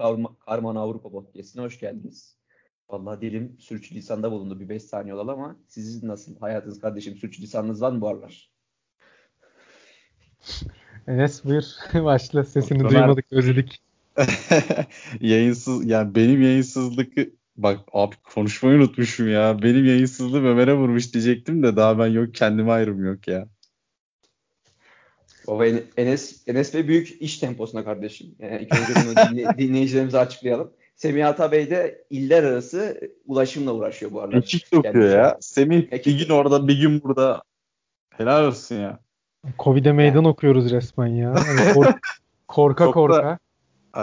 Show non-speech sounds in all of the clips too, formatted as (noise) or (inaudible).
Karma, Karman Avrupa Podcast'ine hoş geldiniz. Vallahi dilim sürçülisanda bulundu bir 5 saniye olalı ama sizin nasıl hayatınız kardeşim sürçülisanınız var mı bu aralar? Enes buyur (laughs) başla sesini Ömer. duymadık özledik. (laughs) Yayınsız yani benim yayınsızlık bak abi konuşmayı unutmuşum ya. Benim yayınsızlığım Ömer'e vurmuş diyecektim de daha ben yok kendime ayrım yok ya. Baba Enes, Enes Bey büyük iş temposuna kardeşim. Yani ilk önce bunu (laughs) dinleyicilerimize açıklayalım. Semih Ata Bey de iller arası ulaşımla uğraşıyor bu arada. Ekip yapıyor ya. Semih Ekip. bir gün orada bir gün burada. Helal olsun ya. Covid'e meydan okuyoruz resmen ya. Yani kork (laughs) korka çok korka. Da,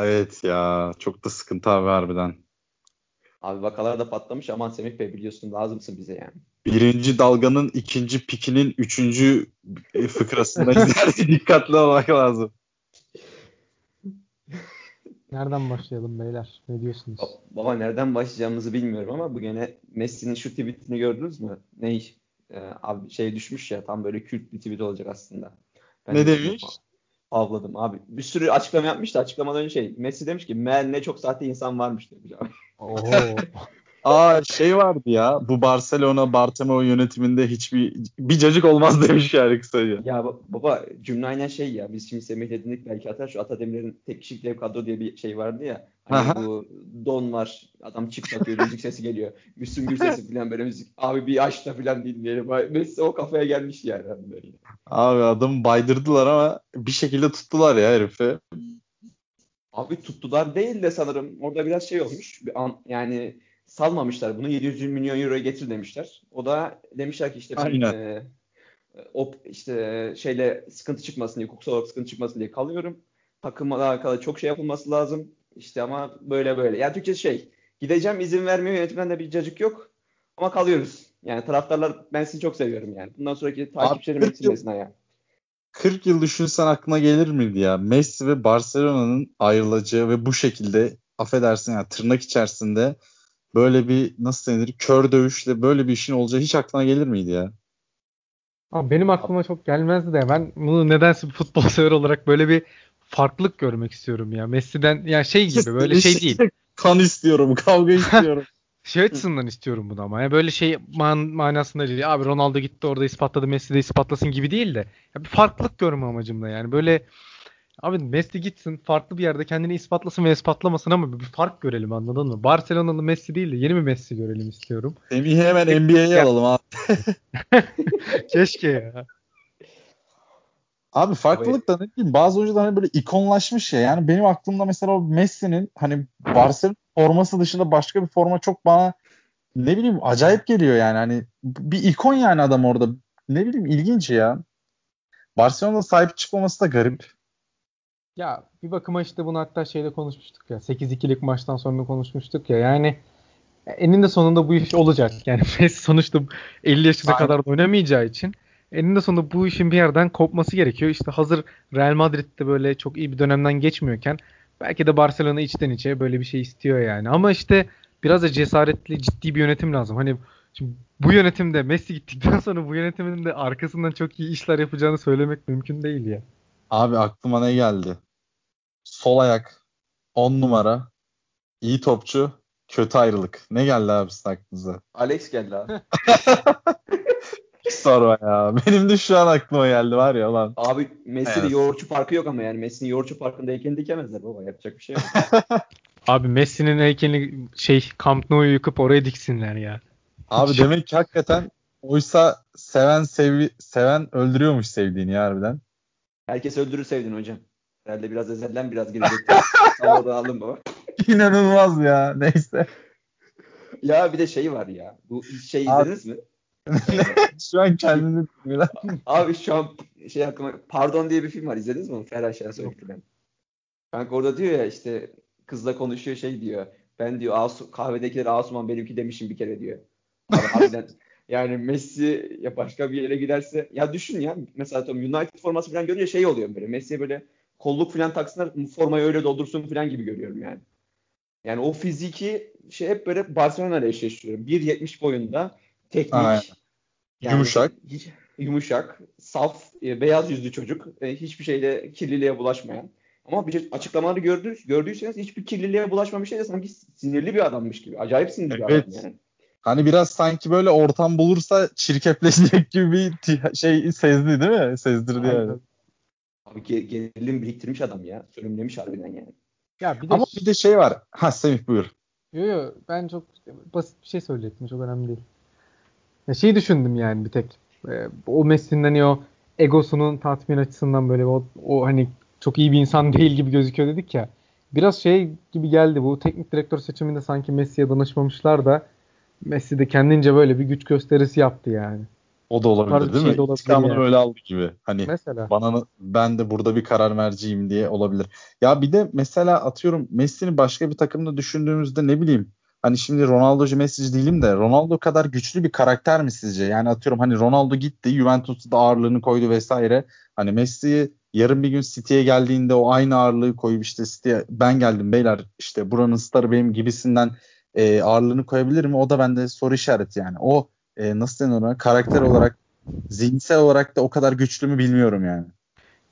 evet ya. Çok da sıkıntı abi harbiden. Abi vakalar da patlamış. Aman Semih Bey biliyorsun lazımsın bize yani. Birinci dalganın ikinci pikinin üçüncü fıkrasına gider (laughs) dikkatli olmak lazım. Nereden başlayalım beyler? Ne diyorsunuz? Baba nereden başlayacağımızı bilmiyorum ama bu gene Messi'nin şu tweetini gördünüz mü? Ne Ee, abi şey düşmüş ya tam böyle kült bir tweet olacak aslında. Ben ne demiş? Avladım abi. Bir sürü açıklama yapmıştı. Açıklamadan önce şey Messi demiş ki meğer ne çok sahte insan varmış demiş abi. (laughs) Aa şey vardı ya bu Barcelona Bartomeu yönetiminde hiçbir bir cacık olmaz (laughs) demiş yani kısaca. Ya baba cümle aynen şey ya biz şimdi Semih dedik belki atar şu Atademir'in tek kişilik dev kadro diye bir şey vardı ya. Hani bu don var adam çık atıyor müzik sesi geliyor. Müslüm Gürses (laughs) falan böyle müzik. Abi bir aç da falan dinleyelim. Messi o kafaya gelmiş yani. Abi adamı baydırdılar ama bir şekilde tuttular ya herifi. Abi tuttular değil de sanırım orada biraz şey olmuş. Bir an, yani salmamışlar bunu 700 milyon euroya getir demişler. O da demişler ki işte ben, e, o işte şeyle sıkıntı çıkmasın diye, hukuksal olarak sıkıntı çıkmasın diye kalıyorum. Takımla alakalı çok şey yapılması lazım. İşte ama böyle böyle. Yani Türkçe şey gideceğim izin vermiyor yönetimden de bir cacık yok. Ama kalıyoruz. Yani taraftarlar ben sizi çok seviyorum yani. Bundan sonraki takipçilerim etsinlesin ya. 40 yıl düşünsen aklına gelir miydi ya? Messi ve Barcelona'nın ayrılacağı ve bu şekilde affedersin ya tırnak içerisinde böyle bir nasıl denir kör dövüşle böyle bir işin olacağı hiç aklına gelir miydi ya? Abi benim aklıma çok gelmezdi de ben bunu nedense futbol (laughs) sever olarak böyle bir farklılık görmek istiyorum ya. Messi'den ya şey gibi böyle şey değil. (laughs) Kan istiyorum, kavga (laughs) istiyorum. şey açısından istiyorum bunu ama. Yani böyle şey man manasında değil. Abi Ronaldo gitti orada ispatladı Messi de ispatlasın gibi değil de. Ya bir farklılık görme amacımda yani. Böyle Abi Messi gitsin farklı bir yerde kendini ispatlasın ve ispatlamasın ama bir fark görelim anladın mı? Barcelona'lı Messi değil de yeni bir Messi görelim istiyorum. Semih'i hemen NBA'ye alalım abi. (laughs) Keşke ya. Abi farklılık da ne bileyim bazı oyuncular hani böyle ikonlaşmış ya. Yani benim aklımda mesela o Messi'nin hani Barcelona forması dışında başka bir forma çok bana ne bileyim acayip geliyor yani. Hani bir ikon yani adam orada. Ne bileyim ilginç ya. Barcelona'da sahip çıkmaması da garip. Ya bir bakıma işte bunu hatta şeyde konuşmuştuk ya. 8-2'lik maçtan sonra konuşmuştuk ya. Yani eninde sonunda bu iş olacak. Yani (laughs) Messi sonuçta 50 yaşına Aynen. kadar oynamayacağı için eninde sonunda bu işin bir yerden kopması gerekiyor. İşte hazır Real Madrid'de böyle çok iyi bir dönemden geçmiyorken belki de Barcelona içten içe böyle bir şey istiyor yani. Ama işte biraz da cesaretli, ciddi bir yönetim lazım. Hani şimdi bu yönetimde Messi gittikten sonra bu yönetimin de arkasından çok iyi işler yapacağını söylemek mümkün değil ya. Abi aklıma ne geldi? Sol ayak 10 numara iyi topçu kötü ayrılık. Ne geldi abi sizin aklınıza? Alex geldi abi. (laughs) Sorma ya. Benim de şu an aklıma geldi var ya lan. Abi Messi'de evet. yoğurtçu farkı yok ama yani Messi'nin yoğurtçu farkında heykelini dikemezler baba. Yapacak bir şey yok. (laughs) abi Messi'nin heykelini şey Camp Nou'yu yıkıp oraya diksinler ya. Abi demek ki hakikaten oysa seven sevi seven öldürüyormuş sevdiğini ya harbiden. Herkes öldürür sevdiğini hocam. Herhalde biraz ezelden biraz gelecekti. (laughs) Oradan aldım baba. İnanılmaz ya. Neyse. Ya bir de şey var ya. Bu şey izlediniz mi? (laughs) şu an kendini (laughs) Abi şu an şey aklıma Pardon diye bir film var. İzlediniz mi? Ferhan Şensoy falan. Kanka orada diyor ya işte kızla konuşuyor şey diyor. Ben diyor Asu, kahvedekiler Asuman benimki demişim bir kere diyor. Abi, harbiden yani Messi ya başka bir yere giderse ya düşün ya mesela tam United forması falan görünce şey oluyor böyle. Messi'ye böyle kolluk falan taksınlar formayı öyle doldursun falan gibi görüyorum yani. Yani o fiziki şey hep böyle Barcelona ile eşleştiriyorum. 1.70 boyunda teknik. Aynen. Yani, yumuşak. Yumuşak, saf, e, beyaz yüzlü çocuk. E, hiçbir şeyle kirliliğe bulaşmayan. Ama bir açıklamaları gördü, gördüyseniz hiçbir kirliliğe bulaşmamış değil de sanki sinirli bir adammış gibi. Acayip sinirli Evet. bir adam yani. Hani biraz sanki böyle ortam bulursa çirkefleşecek gibi bir şey sezdi değil mi? Sezdirdi yani. Abi ge- gerilim biriktirmiş adam ya. Sürümlemiş harbiden yani. Ya bir de Ama bir de şey var. Ha Semih buyur. Yo yo ben çok basit bir şey söyleyecektim. Çok önemli değil. Ya şey düşündüm yani bir tek. Ee, o Messi'nin hani o egosunun tatmin açısından böyle o, o hani çok iyi bir insan (laughs) değil gibi gözüküyor dedik ya. Biraz şey gibi geldi bu teknik direktör seçiminde sanki Messi'ye danışmamışlar da Messi de kendince böyle bir güç gösterisi yaptı yani. O da olabilir Tarz değil şey mi? de olabilir İntikamını yani. öyle aldı gibi. Hani Mesela. bana ben de burada bir karar merciyim diye olabilir. Ya bir de mesela atıyorum Messi'nin başka bir takımda düşündüğümüzde ne bileyim hani şimdi Ronaldo'cu Messi'ci değilim de Ronaldo kadar güçlü bir karakter mi sizce? Yani atıyorum hani Ronaldo gitti Juventus'ta ağırlığını koydu vesaire. Hani Messi yarın bir gün City'ye geldiğinde o aynı ağırlığı koyup işte City'ye ben geldim beyler işte buranın starı benim gibisinden e, ağırlığını koyabilir mi? O da bende soru işareti yani. O e, nasıl denir ona? Karakter olarak zihinsel olarak da o kadar güçlü mü bilmiyorum yani.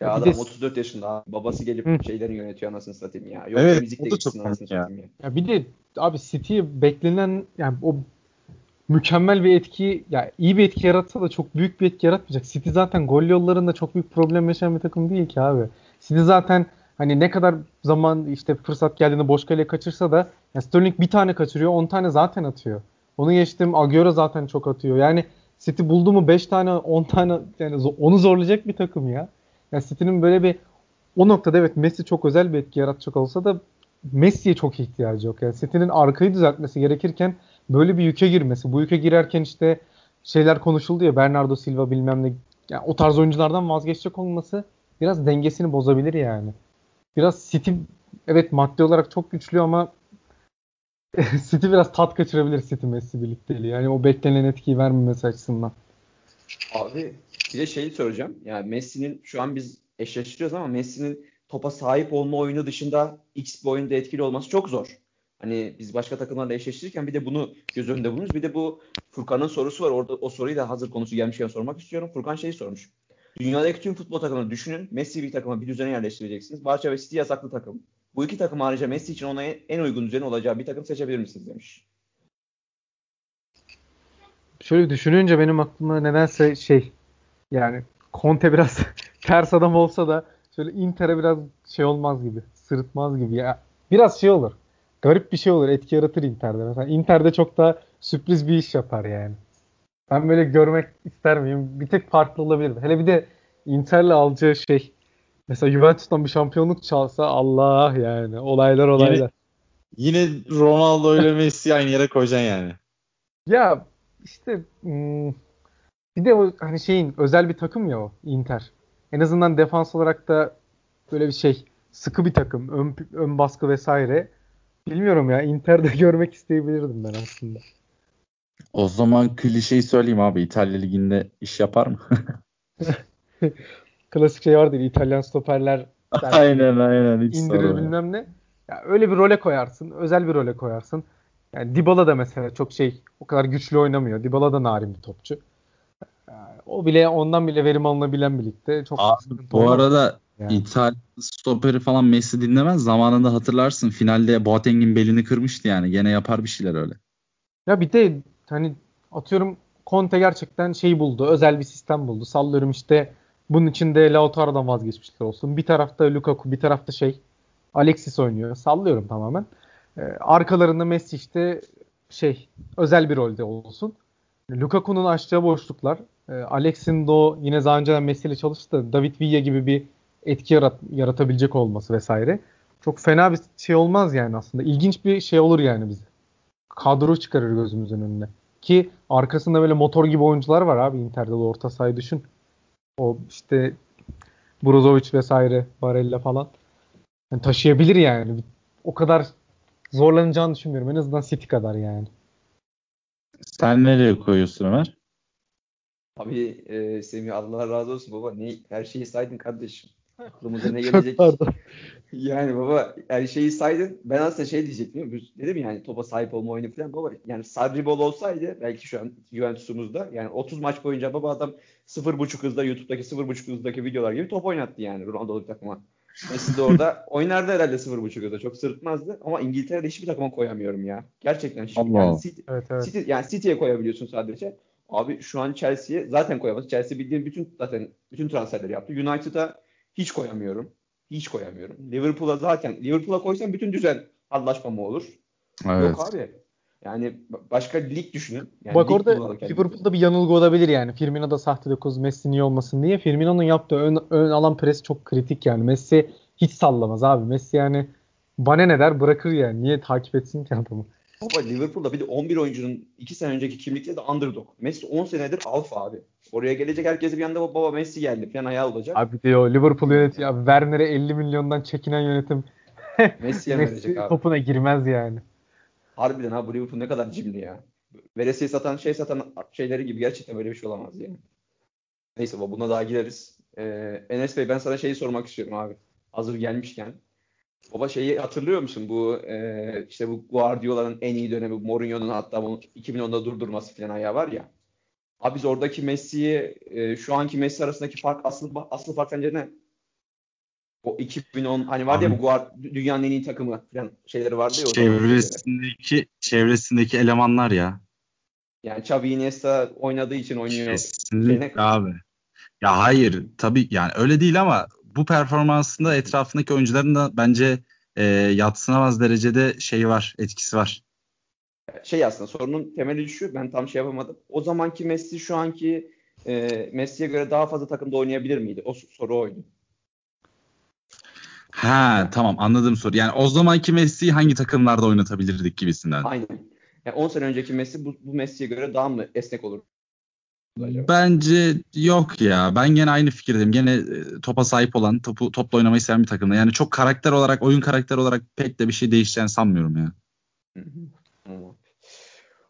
Ya adam de- 34 yaşında. Babası gelip Hı. şeyleri yönetiyor anasını satayım ya. Yok Evet, müzik o de da gitsin çok anasını komik ya. satayım ya. Ya bir de abi City beklenen yani o mükemmel bir etki ya iyi bir etki yaratsa da çok büyük bir etki yaratmayacak. City zaten gol yollarında çok büyük problem yaşayan bir takım değil ki abi. City zaten hani ne kadar zaman işte fırsat geldiğinde boş kaleye kaçırsa da ya Sterling bir tane kaçırıyor 10 tane zaten atıyor. Onu geçtim Agüero zaten çok atıyor. Yani City buldu mu 5 tane 10 tane yani onu zorlayacak bir takım ya. Ya City'nin böyle bir o noktada evet Messi çok özel bir etki yaratacak olsa da Messi'ye çok ihtiyacı yok. Yani City'nin arkayı düzeltmesi gerekirken böyle bir yüke girmesi. Bu yüke girerken işte şeyler konuşuldu ya Bernardo Silva bilmem ne. Yani o tarz oyunculardan vazgeçecek olması biraz dengesini bozabilir yani. Biraz City evet maddi olarak çok güçlü ama (laughs) City biraz tat kaçırabilir City Messi birlikteliği. Yani o beklenen etkiyi vermemesi açısından. Abi bir de şeyi soracağım. Yani Messi'nin şu an biz eşleştiriyoruz ama Messi'nin topa sahip olma oyunu dışında X bir oyunda etkili olması çok zor. Hani biz başka takımlarla eşleştirirken bir de bunu göz önünde bulunuz. Bir de bu Furkan'ın sorusu var. Orada o soruyu da hazır konusu gelmişken sormak istiyorum. Furkan şeyi sormuş. Dünyadaki tüm futbol takımını düşünün. Messi bir takıma bir düzene yerleştireceksiniz. Barça ve City yasaklı takım. Bu iki takım harici Messi için ona en uygun düzeni olacağı bir takım seçebilir misiniz demiş. Şöyle düşününce benim aklıma nedense şey yani Conte biraz (laughs) ters adam olsa da şöyle Inter'e biraz şey olmaz gibi. Sırıtmaz gibi ya. Biraz şey olur. Garip bir şey olur. Etki yaratır Inter'de. Mesela Inter'de çok daha sürpriz bir iş yapar yani. Ben böyle görmek ister miyim? Bir tek farklı olabilir. Hele bir de Inter'le alacağı şey mesela Juventus'tan bir şampiyonluk çalsa Allah yani. Olaylar olaylar. Yine Ronaldo ile Messi aynı yere koyacaksın yani. Ya işte hmm, bir de o hani şeyin özel bir takım ya o Inter. En azından defans olarak da böyle bir şey sıkı bir takım. Ön, ön baskı vesaire. Bilmiyorum ya Inter'de (laughs) görmek isteyebilirdim ben aslında. O zaman klişeyi söyleyeyim abi. İtalya Ligi'nde iş yapar mı? (laughs) Klasik şey vardır İtalyan stoperler (laughs) aynen aynen. Hiç indirir bilmem ne. Ya öyle bir role koyarsın. Özel bir role koyarsın. Yani Dybala da mesela çok şey o kadar güçlü oynamıyor. Dybala da narin bir topçu. Yani o bile ondan bile verim alınabilen birlikte çok Abi, bu olmaz. arada Yani. İtalya stoperi falan Messi dinlemez. Zamanında hatırlarsın finalde Boateng'in belini kırmıştı yani. Gene yapar bir şeyler öyle. Ya bir de hani atıyorum Conte gerçekten şey buldu. Özel bir sistem buldu. Sallıyorum işte bunun içinde Lautaro'dan vazgeçmişler olsun. Bir tarafta Lukaku, bir tarafta şey Alexis oynuyor. Sallıyorum tamamen. Ee, arkalarında Messi işte şey özel bir rolde olsun. Lukaku'nun açtığı boşluklar, e, Alexis'in de o yine daha önceden Messi ile çalıştı. David Villa gibi bir etki yarat, yaratabilecek olması vesaire. Çok fena bir şey olmaz yani aslında. İlginç bir şey olur yani bize kadro çıkarır gözümüzün önüne. Ki arkasında böyle motor gibi oyuncular var abi Inter'de de orta sahayı düşün. O işte Brozovic vesaire, Barella falan. Yani taşıyabilir yani. O kadar zorlanacağını düşünmüyorum. En azından City kadar yani. Sen nereye koyuyorsun Ömer? Abi e, Semih Allah razı olsun baba. Ne, her şeyi saydın kardeşim. Aklımıza ne gelecek? pardon. Yani baba her şeyi saydın. Ben aslında şey diyecektim. Dedim yani topa sahip olma oyunu falan baba. Yani Sarri bol olsaydı belki şu an Juventus'umuzda yani 30 maç boyunca baba adam 0.5 hızda YouTube'daki 0.5 hızdaki videolar gibi top oynattı yani Ronaldo'luk takıma. Messi de orada (laughs) oynardı herhalde 0.5 yılda. Çok sırıtmazdı. Ama İngiltere'de hiçbir takıma koyamıyorum ya. Gerçekten. Şimdi Allah. yani City, Evet evet. City, yani City'ye koyabiliyorsun sadece. Abi şu an Chelsea'ye zaten koyamaz. Chelsea bildiğin bütün zaten bütün transferleri yaptı. United'a hiç koyamıyorum. Hiç koyamıyorum. Liverpool'a zaten Liverpool'a koysam bütün düzen anlaşma mı olur? Evet. Yok abi. Yani ba- başka lig düşünün. Yani Bak lig orada. Liverpool'da bir yanılgı olabilir yani. Firmino da sahte 9 Messi niye olmasın diye. Firmino'nun yaptığı ön, ön alan pres çok kritik yani. Messi hiç sallamaz abi. Messi yani bana ne der bırakır yani. Niye takip etsin ki adamı? Ama Liverpool'da bir de 11 oyuncunun 2 sene önceki kimlikleri de underdog. Messi 10 senedir alfa abi. Oraya gelecek herkese bir anda baba Messi geldi falan ayağı olacak. Abi diyor Liverpool yönetiyor. Abi Werner'e 50 milyondan çekinen yönetim (laughs) Messi'ye Messi verecek abi. topuna girmez yani. Harbiden abi bu Liverpool ne kadar cimri ya. Veresiye satan şey satan şeyleri gibi gerçekten böyle bir şey olamaz yani. Neyse baba buna daha gireriz. Ee, Enes Bey ben sana şeyi sormak istiyorum abi. Hazır gelmişken. Baba şeyi hatırlıyor musun? Bu e, işte bu Guardiola'nın en iyi dönemi Mourinho'nun hatta bunu 2010'da durdurması falan ayağı var ya. Abi biz oradaki Messi'yi e, şu anki Messi arasındaki fark asıl asıl fark sence ne? O 2010 hani var ya bu Guard, dünyanın en iyi takımı falan şeyleri vardı ya. Çevresindeki çevresindeki elemanlar ya. Yani Xavi Iniesta oynadığı için oynuyor. Kesinlikle abi. Ya hayır tabii yani öyle değil ama bu performansında etrafındaki oyuncuların da bence e, yatsınamaz derecede şey var, etkisi var. Şey aslında sorunun temeli şu. Ben tam şey yapamadım. O zamanki Messi şu anki e, Messi'ye göre daha fazla takımda oynayabilir miydi? O soru oydu. Ha tamam anladım soru. Yani o zamanki Messi'yi hangi takımlarda oynatabilirdik gibisinden. Aynen. Yani 10 sene önceki Messi bu, bu Messi'ye göre daha mı esnek olur? Bence yok ya. Ben gene aynı fikirdeyim. Gene e, topa sahip olan, topu topla oynamayı seven bir takımda. Yani çok karakter olarak, oyun karakter olarak pek de bir şey değişeceğini sanmıyorum ya. Hı hı. Ben de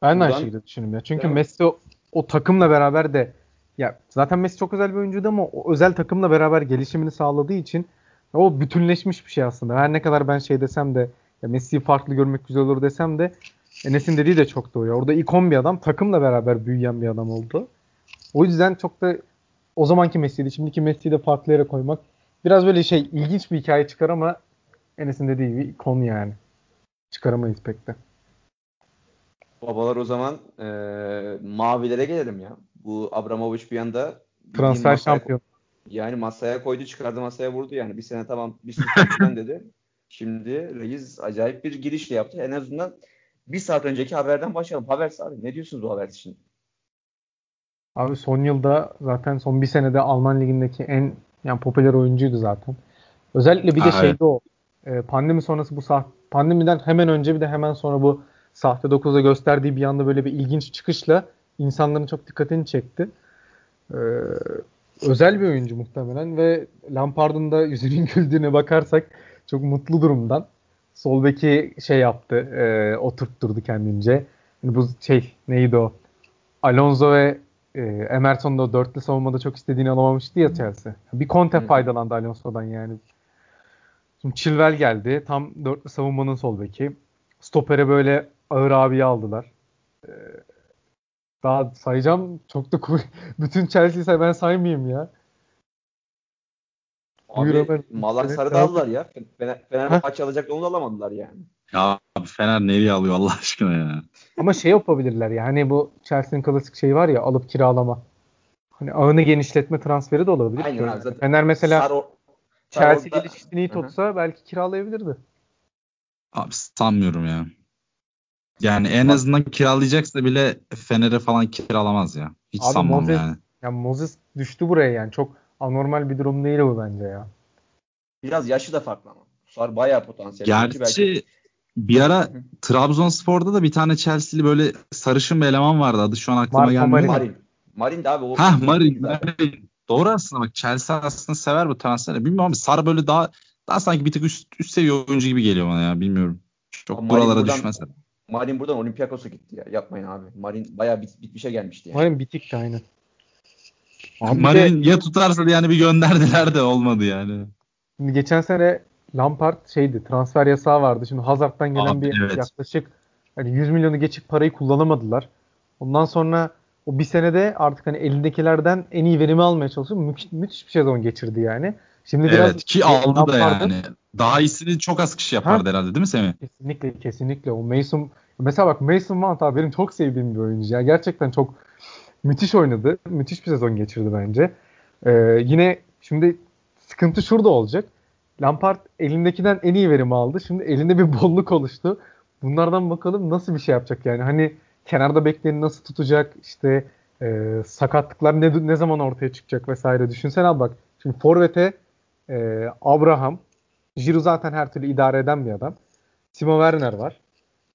aynı Buradan- şekilde düşünüyorum ya. Çünkü Devam. Messi o, o takımla beraber de ya zaten Messi çok özel bir oyuncuydu ama o özel takımla beraber gelişimini sağladığı için o bütünleşmiş bir şey aslında. Her ne kadar ben şey desem de ya Messi'yi farklı görmek güzel olur desem de Enes'in dediği de çok doğru. Orada ikon bir adam, takımla beraber büyüyen bir adam oldu. O yüzden çok da o zamanki Messi'ydi, şimdiki Messi'yi de farklı yere koymak biraz böyle şey ilginç bir hikaye çıkar ama Enes'in dediği gibi ikon yani. Çıkaramayız pek de. Babalar o zaman e, mavilere gelelim ya. Bu Abramovich bir anda Transfer şampiyon. Yani masaya koydu çıkardı masaya vurdu yani. Bir sene tamam bir falan dedi. Şimdi Reis acayip bir girişle yaptı. En azından bir saat önceki haberden başlayalım. Havertz abi ne diyorsunuz bu Havertz için? Abi son yılda zaten son bir senede Alman ligindeki en yani popüler oyuncuydu zaten. Özellikle bir de Aa, şeyde o e, pandemi sonrası bu sah pandemiden hemen önce bir de hemen sonra bu sahte 9'a gösterdiği bir anda böyle bir ilginç çıkışla insanların çok dikkatini çekti. Ee, özel bir oyuncu muhtemelen ve Lampard'ın da yüzünün (laughs) güldüğüne bakarsak çok mutlu durumdan. Sol beki şey yaptı, e, oturtturdu kendince. Yani bu şey neydi o? Alonso ve e, Emerson da dörtlü savunmada çok istediğini alamamıştı ya Chelsea. Bir Conte faydalandı Alonso'dan yani. Şimdi Chilwell geldi. Tam dörtlü savunmanın sol beki. Stopere böyle ağır abiyi aldılar. Ee, daha sayacağım çok da kuy- (laughs) bütün Chelsea'yi ben saymayayım ya. Abi Ömer. Malan Evet, Sarı da devam. aldılar ya. Fener, Fener maç alacak onu da alamadılar yani. Ya abi Fener nereye alıyor Allah aşkına ya. Ama şey yapabilirler ya. Hani bu Chelsea'nin klasik şeyi var ya alıp kiralama. Hani ağını genişletme transferi de olabilir. Aynen abi, zaten Fener mesela Sar o- Chelsea ilişkisini iyi tutsa belki kiralayabilirdi. Abi sanmıyorum ya. Yani en azından kiralayacaksa bile Fener'e falan kiralamaz ya. Hiç Abi sanmam Moses- yani. Ya Moses düştü buraya yani. Çok anormal bir durum değil bu bence ya. Biraz yaşı da farklı ama. Sar bayağı potansiyel. Gerçi Belki- bir ara Trabzonspor'da da bir tane Chelsea'li böyle sarışın bir eleman vardı. Adı şu an aklıma Marco gelmiyor. Marin. Marin. Marin de abi o. Hah Marin, Marin. Doğru aslında bak Chelsea aslında sever bu transferi. Bilmiyorum ama Sar böyle daha daha sanki bir tık üst, üst seviye oyuncu gibi geliyor bana ya bilmiyorum. Çok Ama buralara buradan- düşmez. Marin buradan Olympiakos'a gitti ya. Yapmayın abi. Marin bayağı bit, bitmişe gelmişti yani. Umarım bitikti aynen. Abi bir de- Marin ya tutarsa da yani bir gönderdiler de olmadı yani. Şimdi geçen sene Lampard şeydi transfer yasağı vardı. Şimdi Hazard'dan gelen Abi, bir evet. yaklaşık hani 100 milyonu geçip parayı kullanamadılar. Ondan sonra o bir senede artık hani elindekilerden en iyi verimi almaya çalışıp mü- müthiş bir sezon geçirdi yani. Şimdi biraz Evet ki aldı da yani. Daha iyisini çok az kişi yapardı herhalde değil mi Semih? Kesinlikle kesinlikle o Mason mesela bak Mason Mount abi benim çok sevdiğim bir oyuncu ya. Gerçekten çok müthiş oynadı. Müthiş bir sezon geçirdi bence. Ee, yine şimdi sıkıntı şurada olacak. Lampard elindekinden en iyi verimi aldı. Şimdi elinde bir (laughs) bolluk oluştu. Bunlardan bakalım nasıl bir şey yapacak yani. Hani kenarda bekleyeni nasıl tutacak? İşte e, sakatlıklar ne, ne zaman ortaya çıkacak vesaire. Düşünsene abi bak. Şimdi Forvet'e e, Abraham, Giroud zaten her türlü idare eden bir adam. Timo Werner var.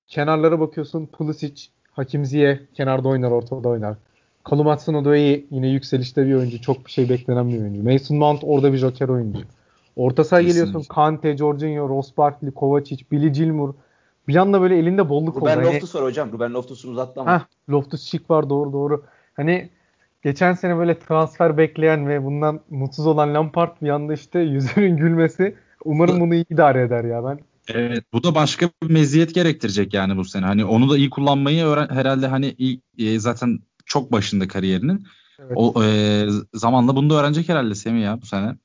Kenarlara bakıyorsun Pulisic, Hakim Ziyech kenarda oynar, ortada oynar. Kalumatsan Odoyi yine yükselişte bir oyuncu. Çok bir şey beklenen bir oyuncu. Mason Mount orada bir joker oyuncu. Orta saha Kesinlikle. geliyorsun. Kante, Jorginho, Ross Barkley, Kovacic, Billy Gilmour. Bir anda böyle elinde bolluk oldu. Ruben Hani- Loftus var hocam. Ruben Loftus'u uzattı ama. Heh, Loftus Cheek var doğru doğru. Hani geçen sene böyle transfer bekleyen ve bundan mutsuz olan Lampard bir anda işte (laughs) yüzünün gülmesi. Umarım bunu iyi idare eder ya ben. Evet bu da başka bir meziyet gerektirecek yani bu sene. Hani onu da iyi kullanmayı öğren herhalde hani iyi, e, zaten çok başında kariyerinin. Evet. O e, zamanla bunu da öğrenecek herhalde Semih ya bu sene.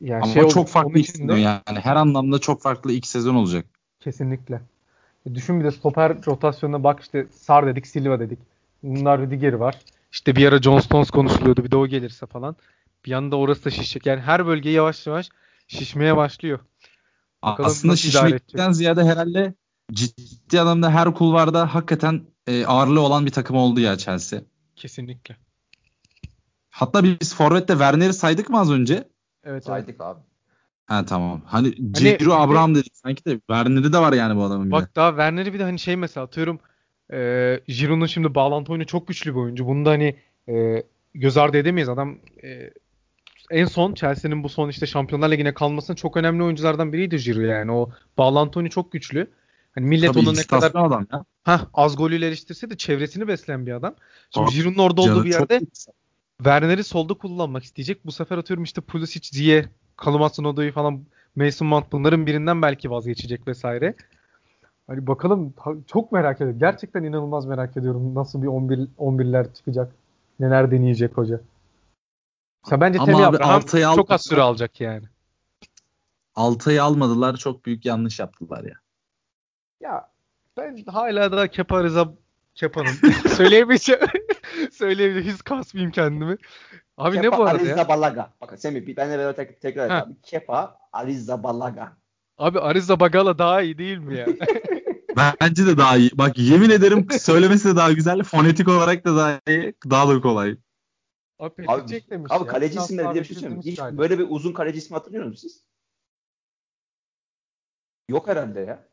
Yani Ama şey çok farklı onun ilk için sezon de- yani her anlamda çok farklı ilk sezon olacak. Kesinlikle. E, Düşün bir de stoper rotasyonuna bak işte Sar dedik, Silva dedik. Bunlar Rüdiger var. İşte bir ara John Stones konuşuluyordu. Bir de o gelirse falan. Bir anda orası da şişecek. Yani her bölge yavaş yavaş şişmeye başlıyor. Bakalım Aslında şişmekten ziyade herhalde ciddi anlamda her kulvarda hakikaten e, ağırlığı olan bir takım oldu ya Chelsea. Kesinlikle. Hatta biz Forvet'te Werner'i saydık mı az önce? Evet, evet. Saydık abi. Ha tamam. Hani Ciro de- Abraham dedik sanki de Werner'i de var yani bu adamın. Bak daha Werner'i bir de hani şey mesela atıyorum e, Giroud'un şimdi bağlantı oyunu çok güçlü bir oyuncu. Bunu da hani e, göz ardı edemeyiz. Adam e, en son Chelsea'nin bu son işte Şampiyonlar Ligi'ne kalmasının çok önemli oyunculardan biriydi Giroud yani. O bağlantı oyunu çok güçlü. Hani millet Tabii onu ne kadar adam ya. hah, az golüyle eleştirse de çevresini besleyen bir adam. Şimdi Giroud'un orada olduğu bir yerde Werner'i solda kullanmak isteyecek. Bu sefer atıyorum işte Pulisic, Ziyech, Kalumatsan Odoi falan Mason Mount bunların birinden belki vazgeçecek vesaire. Hani bakalım çok merak ediyorum. Gerçekten inanılmaz merak ediyorum nasıl bir 11 11'ler çıkacak. Neler deneyecek hoca. Mesela bence Ama Temi abi Abraham Altay'ı çok az süre alacak yani. Altay'ı almadılar. Çok büyük yanlış yaptılar ya. Ya ben hala da Kepa Rıza Kepa'nın (laughs) söyleyemeyeceğim. (laughs) söyleyemeyeceğim. Hiç kasmayayım kendimi. Abi ne Kepa bu arada ya? Arrizabalaga. Bakın Semih ben de böyle tek, tekrar abi. Kepa Arrizabalaga. Abi Ariza Bagala daha iyi değil mi ya? (laughs) Bence de daha iyi. Bak yemin ederim söylemesi de daha güzel. Fonetik olarak da daha iyi. Daha da kolay. Abi Abi, demiş abi ya. kaleci isimleri diye bir şey söyleyeyim. Hiç galiba. böyle bir uzun kaleci ismi hatırlıyor musunuz siz? Yok herhalde ya.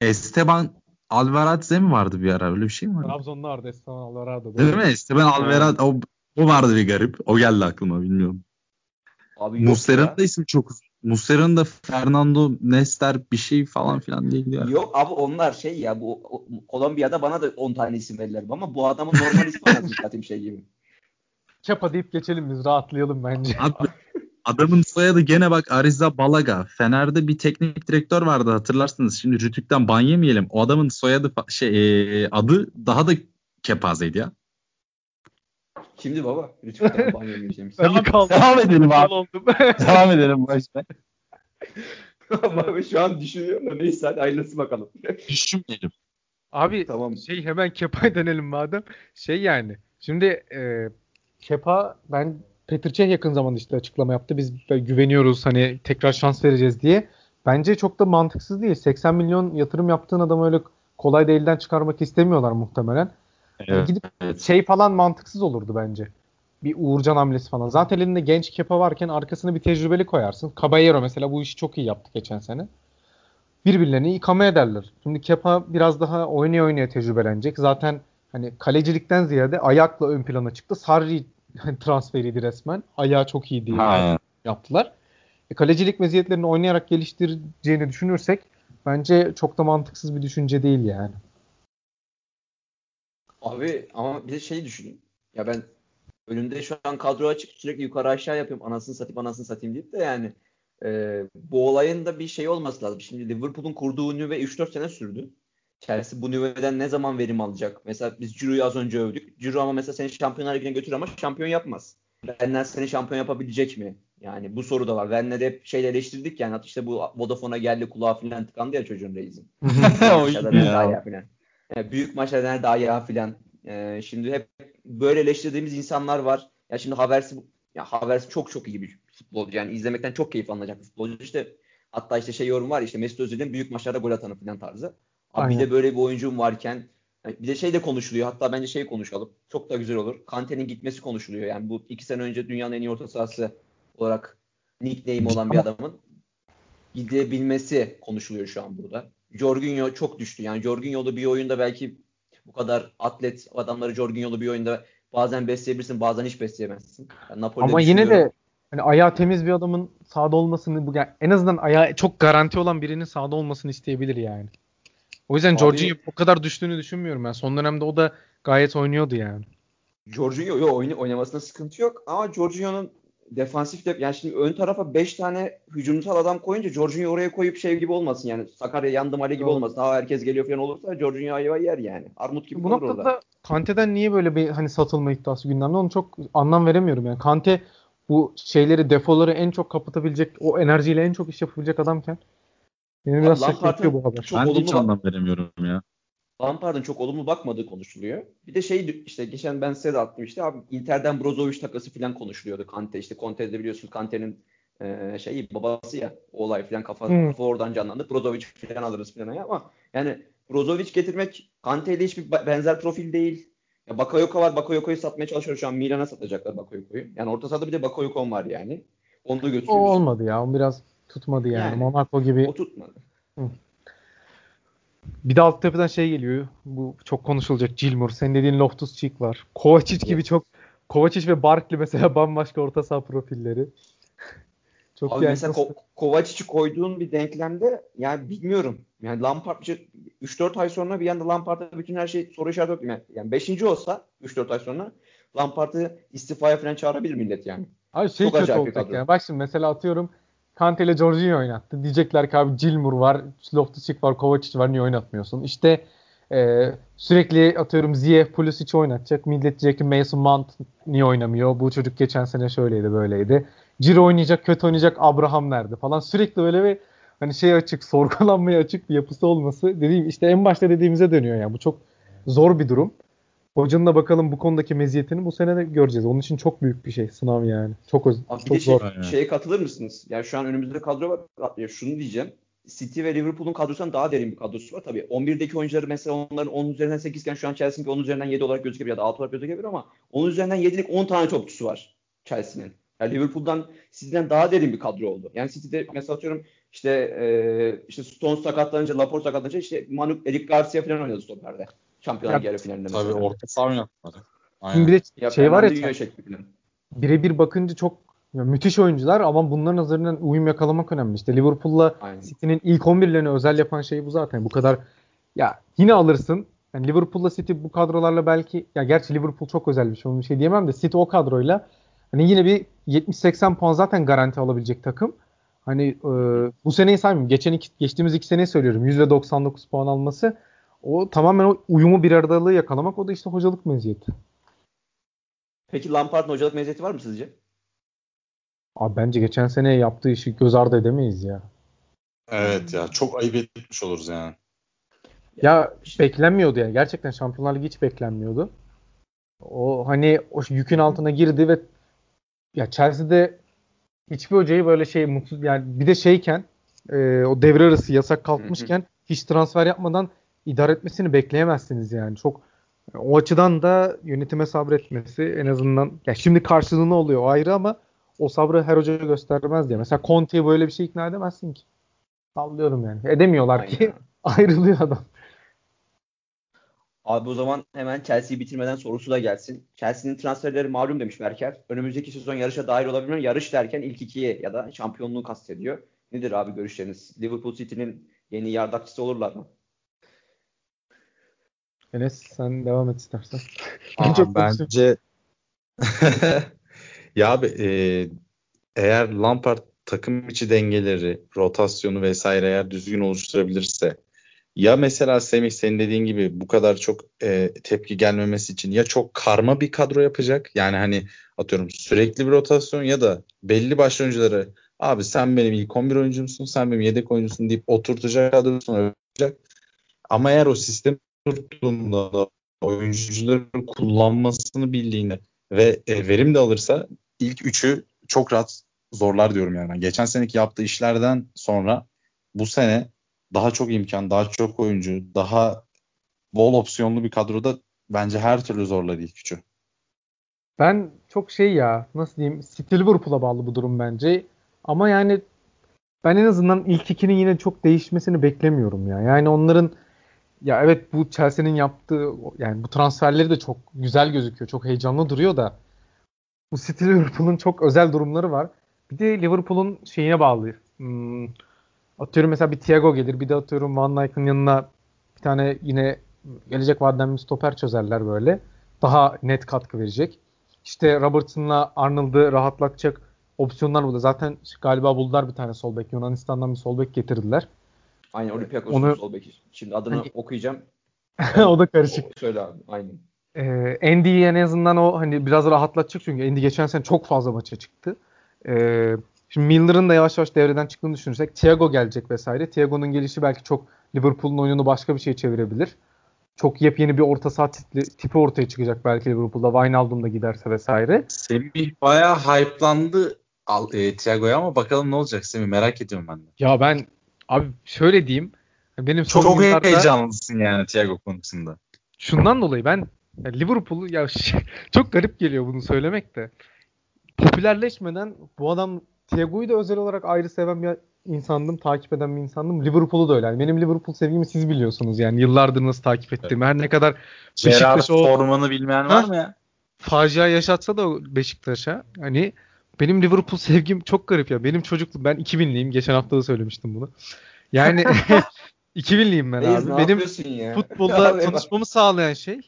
Esteban Alvaradze mi vardı bir ara? Öyle bir şey mi vardı? Trabzon'da Arda Esteban Alvarado. Değil mi? Esteban Alvarad o, o vardı bir garip. O geldi aklıma bilmiyorum. Abi Muslera'nın da ismi çok uzun. Muslera'nın da Fernando Nester bir şey falan filan diye gidiyor. Yok abi onlar şey ya bu o- Kolombiya'da bana da 10 tane isim verirler ama bu adamın normal ismi anasını satayım (laughs) şey gibi. Kepa deyip geçelim biz rahatlayalım bence. Abi, adamın soyadı gene bak Ariza Balaga. Fener'de bir teknik direktör vardı hatırlarsınız. Şimdi Rütük'ten ban yemeyelim. O adamın soyadı şey adı daha da kepazeydi ya. Kimdi baba? Lütfen banyo (laughs) bir kaldım. Devam edelim abi. (laughs) Devam edelim başta. Abi şu an düşünüyorum da neyse hadi hayırlısı bakalım. Düşünmeyelim. Abi Tamam. şey hemen Kepa'ya (laughs) dönelim madem. Şey yani. Şimdi e, Kepa ben Petr Cech yakın zamanda işte açıklama yaptı. Biz güveniyoruz hani tekrar şans vereceğiz diye. Bence çok da mantıksız değil. 80 milyon yatırım yaptığın adamı öyle kolay da elden çıkarmak istemiyorlar muhtemelen. Yani gidip Evet. şey falan mantıksız olurdu bence. Bir Uğurcan hamlesi falan. Zaten elinde genç Kepa varken arkasına bir tecrübeli koyarsın. Caballero mesela bu işi çok iyi yaptı geçen sene. Birbirlerini ikame ederler. Şimdi Kepa biraz daha oynaya oynaya tecrübelenecek. Zaten hani kalecilikten ziyade ayakla ön plana çıktı. Sarri (laughs) transferiydi resmen. Ayağı çok iyi diye Ha. yaptılar. E, kalecilik meziyetlerini oynayarak geliştireceğini düşünürsek bence çok da mantıksız bir düşünce değil yani. Abi ama bir de şey düşünün. Ya ben önümde şu an kadro açık sürekli yukarı aşağı yapıyorum. Anasını satayım anasını satayım deyip de yani e, bu olayın da bir şey olması lazım. Şimdi Liverpool'un kurduğu nüve 3-4 sene sürdü. Chelsea bu nüveden ne zaman verim alacak? Mesela biz Giroud'u az önce övdük. Giroud ama mesela seni Şampiyonlar Ligi'ne götür ama şampiyon yapmaz. Benden seni şampiyon yapabilecek mi? Yani bu soru da var. Werner'i hep şeyle eleştirdik yani. işte bu Vodafone'a geldi kulağı falan tıkandı ya çocuğun reisin. nerede ayağı falan. Yani büyük maçlarda nerede ayağı falan. Ee, şimdi hep böyle eleştirdiğimiz insanlar var. Ya şimdi Havertz ya Havertz çok çok iyi bir futbolcu. Yani izlemekten çok keyif alınacak bir futbolcu. İşte hatta işte şey yorum var işte Mesut Özil'in büyük maçlarda gol atanı falan tarzı. Abi bir de böyle bir oyuncum varken bir de şey de konuşuluyor. Hatta bence şey konuşalım. Çok da güzel olur. Kante'nin gitmesi konuşuluyor. Yani bu iki sene önce dünyanın en iyi orta sahası olarak nickname olan bir adamın gidebilmesi konuşuluyor şu an burada. Jorginho çok düştü. Yani Jorginho'lu bir oyunda belki bu kadar atlet adamları Jorginho'lu bir oyunda bazen besleyebilirsin bazen hiç besleyemezsin. Yani Ama yine de hani ayağı temiz bir adamın sahada olmasını bu yani en azından ayağı çok garanti olan birinin sahada olmasını isteyebilir yani. O yüzden Abi, Jorginho o kadar düştüğünü düşünmüyorum ben. Son dönemde o da gayet oynuyordu yani. Jorginho yok oyunu oynamasında sıkıntı yok ama Jorginho'nun defansif de yani şimdi ön tarafa 5 tane hücumsal adam koyunca Jorginho oraya koyup şey gibi olmasın yani Sakarya yandım Ali gibi Doğru. olmasın. Ha herkes geliyor falan olursa Jorginho ayva yer yani. Armut gibi Bu noktada orada. Kante'den niye böyle bir hani satılma iddiası gündemde onu çok anlam veremiyorum yani. Kante bu şeyleri defoları en çok kapatabilecek o enerjiyle en çok iş yapabilecek adamken beni biraz şaşırtıyor bu haber. Ben hiç anlam veremiyorum ya. Lampard'ın çok olumlu bakmadığı konuşuluyor. Bir de şey işte geçen ben size de attım işte abi Inter'den Brozovic takası falan konuşuluyordu Kante işte Conte'de biliyorsunuz Kante'nin e, şeyi babası ya o olay falan kafa, hmm. kafa oradan canlandı. Brozovic falan alırız falan ya ama yani Brozovic getirmek Kante ile hiçbir benzer profil değil. Ya Bakayoko var. Bakayoko'yu satmaya çalışıyor şu an. Milan'a satacaklar Bakayoko'yu. Yani orta sahada bir de Bakayoko var yani. Onu da götürüyoruz. O olmadı ya. O biraz tutmadı yani. yani Monaco gibi. O tutmadı. Hı. Bir de alt tepeden şey geliyor. Bu çok konuşulacak Gilmour. Senin dediğin Loftus Cheek var. Kovacic gibi çok Kovacic ve Barkley mesela (laughs) bambaşka orta saha profilleri. çok Abi yani mesela Ko- Kovacic'i koyduğun bir denklemde yani bilmiyorum. Yani Lampard 3-4 ay sonra bir yanda Lampard'a bütün her şey soru işareti yok. Yani, yani 5. olsa 3-4 ay sonra Lampard'ı istifaya falan çağırabilir millet yani. Abi şey Çok kötü olacak yani. Bak şimdi mesela atıyorum Kante ile Jorginho oynattı. Diyecekler ki abi Gilmour var, Loftus-Cheek var, Kovacic var niye oynatmıyorsun? İşte e, sürekli atıyorum Ziyech, Pulisic oynatacak. Millet diyecek ki Mason Mount niye oynamıyor? Bu çocuk geçen sene şöyleydi böyleydi. Ciro oynayacak, kötü oynayacak Abraham nerede falan. Sürekli böyle bir hani şey açık, (laughs) sorgulanmaya açık bir yapısı olması dediğim işte en başta dediğimize dönüyor yani. Bu çok zor bir durum. Hocanın da bakalım bu konudaki meziyetini bu sene de göreceğiz. Onun için çok büyük bir şey sınav yani. Çok öz Abi çok bir de şey, zor. şeye katılır mısınız? Yani şu an önümüzde kadro var. Ya şunu diyeceğim. City ve Liverpool'un kadrosundan daha derin bir kadrosu var tabii. 11'deki oyuncuları mesela onların 10 üzerinden 8 iken şu an Chelsea'ninki 10 üzerinden 7 olarak gözükebilir ya da 6 olarak gözükebilir ama 10 üzerinden 7'lik 10 tane topçusu var Chelsea'nin. Yani Liverpool'dan City'den daha derin bir kadro oldu. Yani City'de mesela atıyorum işte e, işte Stones sakatlanınca, Laporte sakatlanınca işte Manu, Eric Garcia falan oynadı stoperde. Şampiyonlar yarı finalinde mesela. Tabii orta saha oynatmadı. Aynen. Bir de ya, şey var ya birebir bakınca çok ya, müthiş oyuncular ama bunların üzerinden uyum yakalamak önemli. İşte Liverpool'la City'nin ilk 11'lerini özel yapan şey bu zaten. Bu kadar ya yine alırsın. Yani Liverpool'la City bu kadrolarla belki ya gerçi Liverpool çok özel bir şey. Onu bir şey diyemem de City o kadroyla hani yine bir 70-80 puan zaten garanti alabilecek takım. Hani e, bu seneyi saymıyorum. Geçen iki, geçtiğimiz iki seneyi söylüyorum. %99 puan alması. O tamamen o uyumu bir aradalığı yakalamak. O da işte hocalık meziyeti. Peki Lampard'ın hocalık meziyeti var mı sizce? Abi bence geçen sene yaptığı işi göz ardı edemeyiz ya. Evet ya çok ayıp etmiş oluruz yani. Ya beklenmiyordu yani. Gerçekten Şampiyonlar Ligi hiç beklenmiyordu. O hani o yükün altına girdi ve ya Chelsea'de hiçbir hocayı böyle şey mutsuz yani bir de şeyken e, o devre arası yasak kalkmışken hiç transfer yapmadan idare etmesini bekleyemezsiniz yani. Çok o açıdan da yönetime sabretmesi en azından ya şimdi karşılığını oluyor o ayrı ama o sabrı her hoca göstermez diye. Mesela Conte'yi böyle bir şey ikna edemezsin ki. Sallıyorum yani. Edemiyorlar Aynen. ki (laughs) ayrılıyor adam. Abi o zaman hemen Chelsea'yi bitirmeden sorusu da gelsin. Chelsea'nin transferleri malum demiş Berker. Önümüzdeki sezon yarışa dahil olabilmen yarış derken ilk ikiye ya da şampiyonluğu kastediyor. Nedir abi görüşleriniz? Liverpool City'nin yeni yardakçısı olurlar mı? Enes sen devam et istersen. Aa, çok bence (laughs) ya abi e, eğer Lampard takım içi dengeleri, rotasyonu vesaire eğer düzgün oluşturabilirse ya mesela Semih senin dediğin gibi bu kadar çok e, tepki gelmemesi için ya çok karma bir kadro yapacak. Yani hani atıyorum sürekli bir rotasyon ya da belli başlı oyuncuları abi sen benim ilk 11 oyuncumsun sen benim yedek oyuncusun deyip oturtacak kadrosunu yapacak. Ama eğer o sistem tuttuğunda da oyuncuların kullanmasını bildiğini ve e, verim de alırsa ilk üçü çok rahat zorlar diyorum yani. Geçen seneki yaptığı işlerden sonra bu sene daha çok imkan, daha çok oyuncu, daha bol opsiyonlu bir kadroda bence her türlü zorlar ilk üçü. Ben çok şey ya nasıl diyeyim Liverpool'a bağlı bu durum bence. Ama yani ben en azından ilk ikinin yine çok değişmesini beklemiyorum ya. Yani onların ya evet bu Chelsea'nin yaptığı yani bu transferleri de çok güzel gözüküyor. Çok heyecanlı duruyor da bu City Liverpool'un çok özel durumları var. Bir de Liverpool'un şeyine bağlı. Hmm, atıyorum mesela bir Thiago gelir. Bir de atıyorum Van Dijk'ın yanına bir tane yine gelecek vadeden bir stoper çözerler böyle. Daha net katkı verecek. İşte Robertson'la Arnold'ı rahatlatacak opsiyonlar burada. Zaten galiba buldular bir tane sol bek. Yunanistan'dan bir sol bek getirdiler. Aynen Olympiakos'un Onu... sol beki. Şimdi adını hani... okuyacağım. (laughs) o da karışık. Söyle abi. Aynen. Ee, Andy'yi en azından o hani biraz rahatlatacak çünkü Andy geçen sene çok fazla maça çıktı. Ee, şimdi Miller'ın da yavaş yavaş devreden çıktığını düşünürsek Thiago gelecek vesaire. Thiago'nun gelişi belki çok Liverpool'un oyununu başka bir şey çevirebilir. Çok yepyeni bir orta saha tipi, tipi ortaya çıkacak belki Liverpool'da. Wijnaldum da giderse vesaire. Semih bayağı hype'landı e, Thiago'ya ama bakalım ne olacak Semih merak ediyorum ben de. Ya ben abi şöyle diyeyim. Benim çok, çok yıllarda, heyecanlısın yani Thiago konusunda. Şundan dolayı ben Liverpool'u ya (laughs) çok garip geliyor bunu söylemek de. Popülerleşmeden bu adam Thiago'yu da özel olarak ayrı seven bir insandım, takip eden bir insandım. Liverpool'u da öyle. Yani benim Liverpool sevgimi siz biliyorsunuz yani yıllardır nasıl takip ettiğimi. Her ne kadar Beşiktaş o formanı bilmeyen var mı ya? Facia yaşatsa da Beşiktaş'a hani benim Liverpool (laughs) sevgim çok garip ya. Benim çocukluğum ben 2000'liyim. Geçen hafta da söylemiştim bunu. Yani (laughs) (laughs) 2000'liyim ben Reis, abi. Benim ya? futbolda tanışmamı sağlayan şey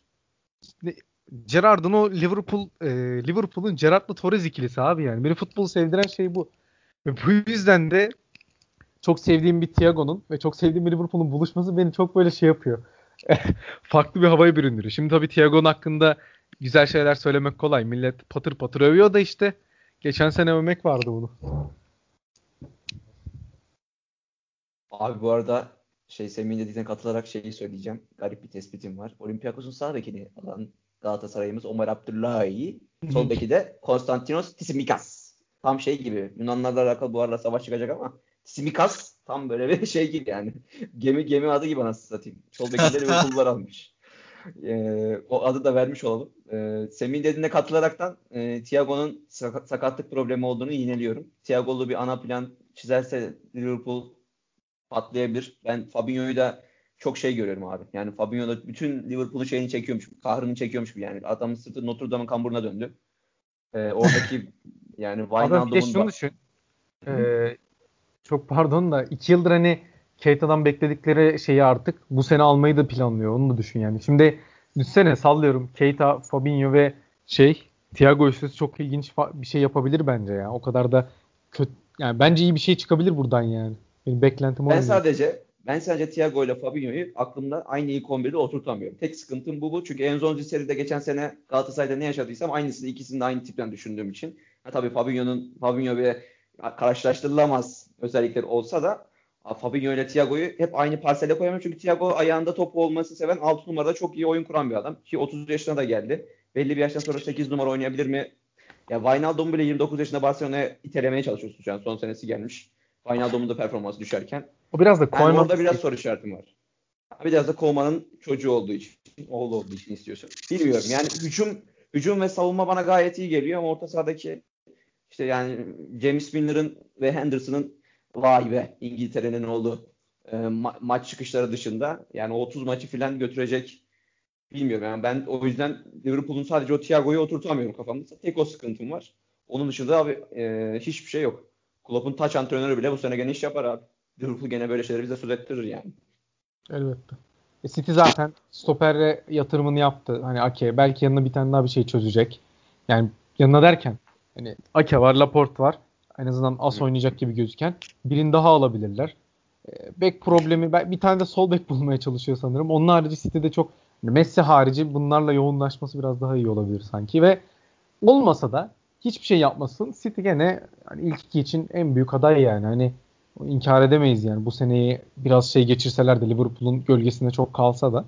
Gerard'ın o Liverpool e, Liverpool'un Gerard'la Torres ikilisi abi yani. Beni futbolu sevdiren şey bu. Ve bu yüzden de çok sevdiğim bir Thiago'nun ve çok sevdiğim bir Liverpool'un buluşması beni çok böyle şey yapıyor. Farklı bir havaya büründürüyor. Şimdi tabii Thiago'nun hakkında güzel şeyler söylemek kolay. Millet patır patır övüyor da işte geçen sene övmek vardı bunu. Abi bu arada şey Semih'in dediğine katılarak şeyi söyleyeceğim. Garip bir tespitim var. Olympiakos'un sağ bekini alan Galatasaray'ımız Omar Abdullahi. Sol beki de Konstantinos Tsimikas. Tam şey gibi. Yunanlarla alakalı bu arada savaş çıkacak ama Tsimikas tam böyle bir şey gibi yani. Gemi gemi adı gibi nasıl satayım. Sol bekileri ve kullar almış. Ee, o adı da vermiş olalım. Ee, Semih'in dediğine katılaraktan e, Thiago'nun sakatlık problemi olduğunu yineliyorum. Thiago'lu bir ana plan çizerse Liverpool patlayabilir. Ben Fabinho'yu da çok şey görüyorum abi. Yani Fabinho da bütün Liverpool'un şeyini çekiyormuş. Kahrını çekiyormuş gibi yani. Adamın sırtı Notre Dame'ın kamburuna döndü. Ee, oradaki (laughs) yani Wijnaldum'un... Abi düşün. Ee, çok pardon da iki yıldır hani Keita'dan bekledikleri şeyi artık bu sene almayı da planlıyor. Onu da düşün yani. Şimdi düşünsene sallıyorum. Keita, Fabinho ve şey Thiago üstüsü çok ilginç bir şey yapabilir bence ya. O kadar da kötü yani bence iyi bir şey çıkabilir buradan yani. Benim beklentim o. Ben sadece ben sadece Thiago ile Fabinho'yu aklımda aynı ilk 11'de oturtamıyorum. Tek sıkıntım bu bu. Çünkü Enzonzi seride geçen sene Galatasaray'da ne yaşadıysam aynısını ikisini de aynı tipten düşündüğüm için. Ha, tabii Fabinho'nun Fabinho ve karşılaştırılamaz özellikleri olsa da Fabinho ile Thiago'yu hep aynı parsele koyamıyorum. Çünkü Thiago ayağında top olması seven 6 numarada çok iyi oyun kuran bir adam. Ki 30 yaşına da geldi. Belli bir yaştan sonra 8 numara oynayabilir mi? Ya Wijnaldum bile 29 yaşında Barcelona'ya itelemeye çalışıyorsun şu an. Son senesi gelmiş. Wijnaldum'un da performansı düşerken. O biraz da Koyman... Yani orada biraz soru işaretim var. Biraz da Koyman'ın çocuğu olduğu için, oğlu olduğu için istiyorsun. Bilmiyorum. Yani hücum hücum ve savunma bana gayet iyi geliyor ama orta sahadaki işte yani James Milner'ın ve Henderson'ın vay be İngiltere'nin olduğu e, ma- maç çıkışları dışında yani 30 maçı falan götürecek bilmiyorum yani ben o yüzden Liverpool'un sadece o Thiago'yu oturtamıyorum kafamda. Tek o sıkıntım var. Onun dışında abi e, hiçbir şey yok. Klopp'un taç antrenörü bile bu sene gene iş yapar abi. Liverpool gene böyle şeyleri bize söz ettirir yani. Elbette. E City zaten stopere yatırımını yaptı. Hani Ake belki yanına bir tane daha bir şey çözecek. Yani yanına derken hani Ake var, Laporte var. En azından as oynayacak gibi gözüken. Birini daha alabilirler. E, Back problemi bir tane de sol bek bulmaya çalışıyor sanırım. Onun harici City'de çok hani Messi harici bunlarla yoğunlaşması biraz daha iyi olabilir sanki ve olmasa da hiçbir şey yapmasın. City gene hani ilk iki için en büyük aday yani. Hani inkar edemeyiz yani. Bu seneyi biraz şey geçirseler de Liverpool'un gölgesinde çok kalsa da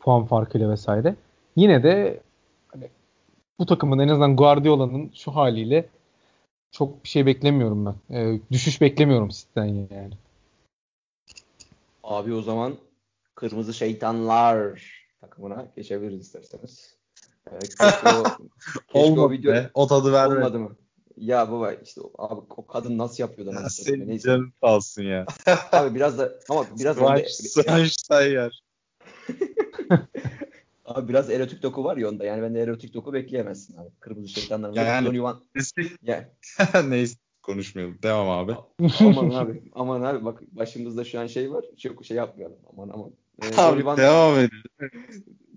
puan farkıyla vesaire. Yine de hani bu takımın en azından Guardiola'nın şu haliyle çok bir şey beklemiyorum ben. Ee, düşüş beklemiyorum City'den yani. Abi o zaman Kırmızı Şeytanlar takımına geçebiliriz isterseniz. Ee, keşke o, (laughs) keşke o Olmadı video be. O tadı vermedi. olmadı mı? Ya baba işte o- abi o kadın nasıl yapıyordu Ya lan? senin Neyse. canın sağ olsun ya. Abi biraz da ama biraz (laughs) onda, Schweinsteiger. (laughs) abi biraz erotik doku var ya onda. Yani ben de erotik doku bekleyemezsin abi. Kırmızı Şeytanlar. Ya yani- Donny Van- Eski- Ya, (laughs) Neyse konuşmayalım. Devam abi. aman abi aman abi bak başımızda şu an şey var. Çok şey yapmayalım. Aman aman. Ee, Abi Van- devam edin.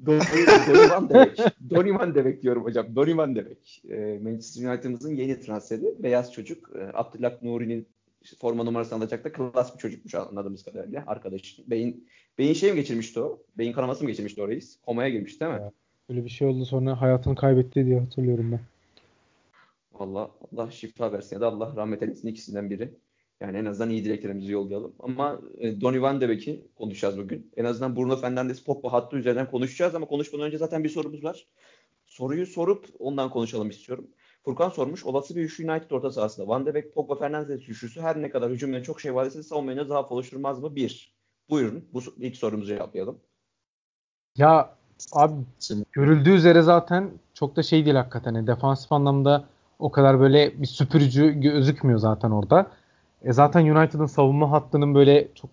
Donny Donny Van de Beek. Donny Van de Beek diyorum hocam. Donny Van de Beek. Ee, Manchester United'ımızın yeni transferi. Beyaz çocuk. Ee, Abdullah Nuri'nin forma numarasını alacak da klas bir çocukmuş anladığımız kadarıyla. Arkadaş. Beyin, beyin şey mi geçirmişti o? Beyin kanaması mı geçirmişti o reis? Komaya girmiş değil mi? Evet. Öyle bir şey oldu sonra hayatını kaybetti diye hatırlıyorum ben. Allah Allah şifa versin ya da Allah rahmet eylesin ikisinden biri. Yani en azından iyi dileklerimizi yollayalım. Ama e, Donny Van de Beek'i konuşacağız bugün. En azından Bruno Fernandes Pogba hattı üzerinden konuşacağız ama konuşmadan önce zaten bir sorumuz var. Soruyu sorup ondan konuşalım istiyorum. Furkan sormuş. Olası bir üçlü United orta sahasında Van de Beek, Pogba, Fernandes üçlüsü her ne kadar hücumda çok şey var ise savunmaya zaaf oluşturmaz mı? Bir. Buyurun. Bu ilk sorumuzu cevaplayalım. Ya abi Şimdi görüldüğü üzere zaten çok da şey değil hakikaten. Yani defansif anlamda o kadar böyle bir süpürücü gözükmüyor zaten orada. E zaten United'ın savunma hattının böyle çok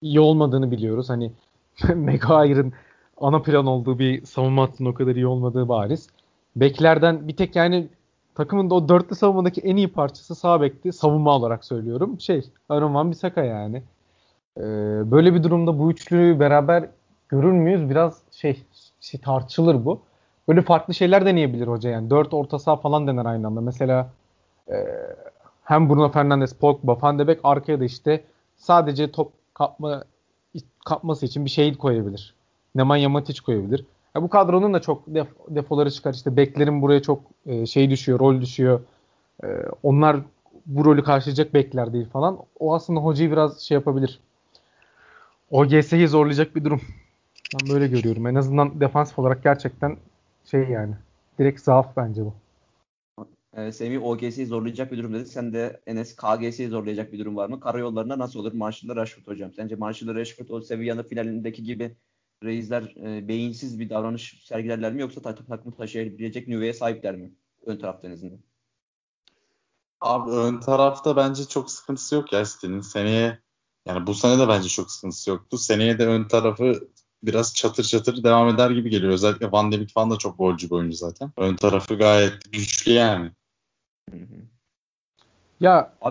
iyi olmadığını biliyoruz. Hani (laughs) Maguire'ın ana plan olduğu bir savunma hattının o kadar iyi olmadığı bariz. Beklerden bir tek yani takımın da o dörtlü savunmadaki en iyi parçası sağ bekti. Savunma olarak söylüyorum. Şey Aaron Van Bissaka yani. Ee, böyle bir durumda bu üçlüyü beraber görür müyüz? Biraz şey, şey tartışılır bu. Böyle farklı şeyler deneyebilir hoca yani. Dört orta saha falan dener aynı anda. Mesela e, hem Bruno Fernandes, Pogba, Van de Beek arkaya da işte sadece top kapma kapması için bir şey koyabilir. Nemanja Matic koyabilir. Ya bu kadronun da çok def- defoları çıkar. İşte beklerin buraya çok e, şey düşüyor, rol düşüyor. E, onlar bu rolü karşılayacak bekler değil falan. O aslında hocayı biraz şey yapabilir. OGS'yi zorlayacak bir durum. Ben böyle görüyorum. En azından defansif olarak gerçekten şey yani. Direkt zaaf bence bu. Ee, Semih OGS'yi zorlayacak bir durum dedi. Sen de Enes KGS'yi zorlayacak bir durum var mı? Karayollarında nasıl olur Marshall'la Rashford hocam? Sence Marshall'la Rashford o Sevilla'nın finalindeki gibi reisler e, beyinsiz bir davranış sergilerler mi yoksa tak- takımı taşıyabilecek nüveye sahipler mi? Ön taraftan azından. Abi ön tarafta bence çok sıkıntısı yok ya City'nin. Seneye yani bu sene de bence çok sıkıntısı yoktu. Seneye de ön tarafı biraz çatır çatır devam eder gibi geliyor. Özellikle Van de Beek falan da çok golcü bir oyuncu zaten. Ön tarafı gayet güçlü yani. Hı hı. Ya e,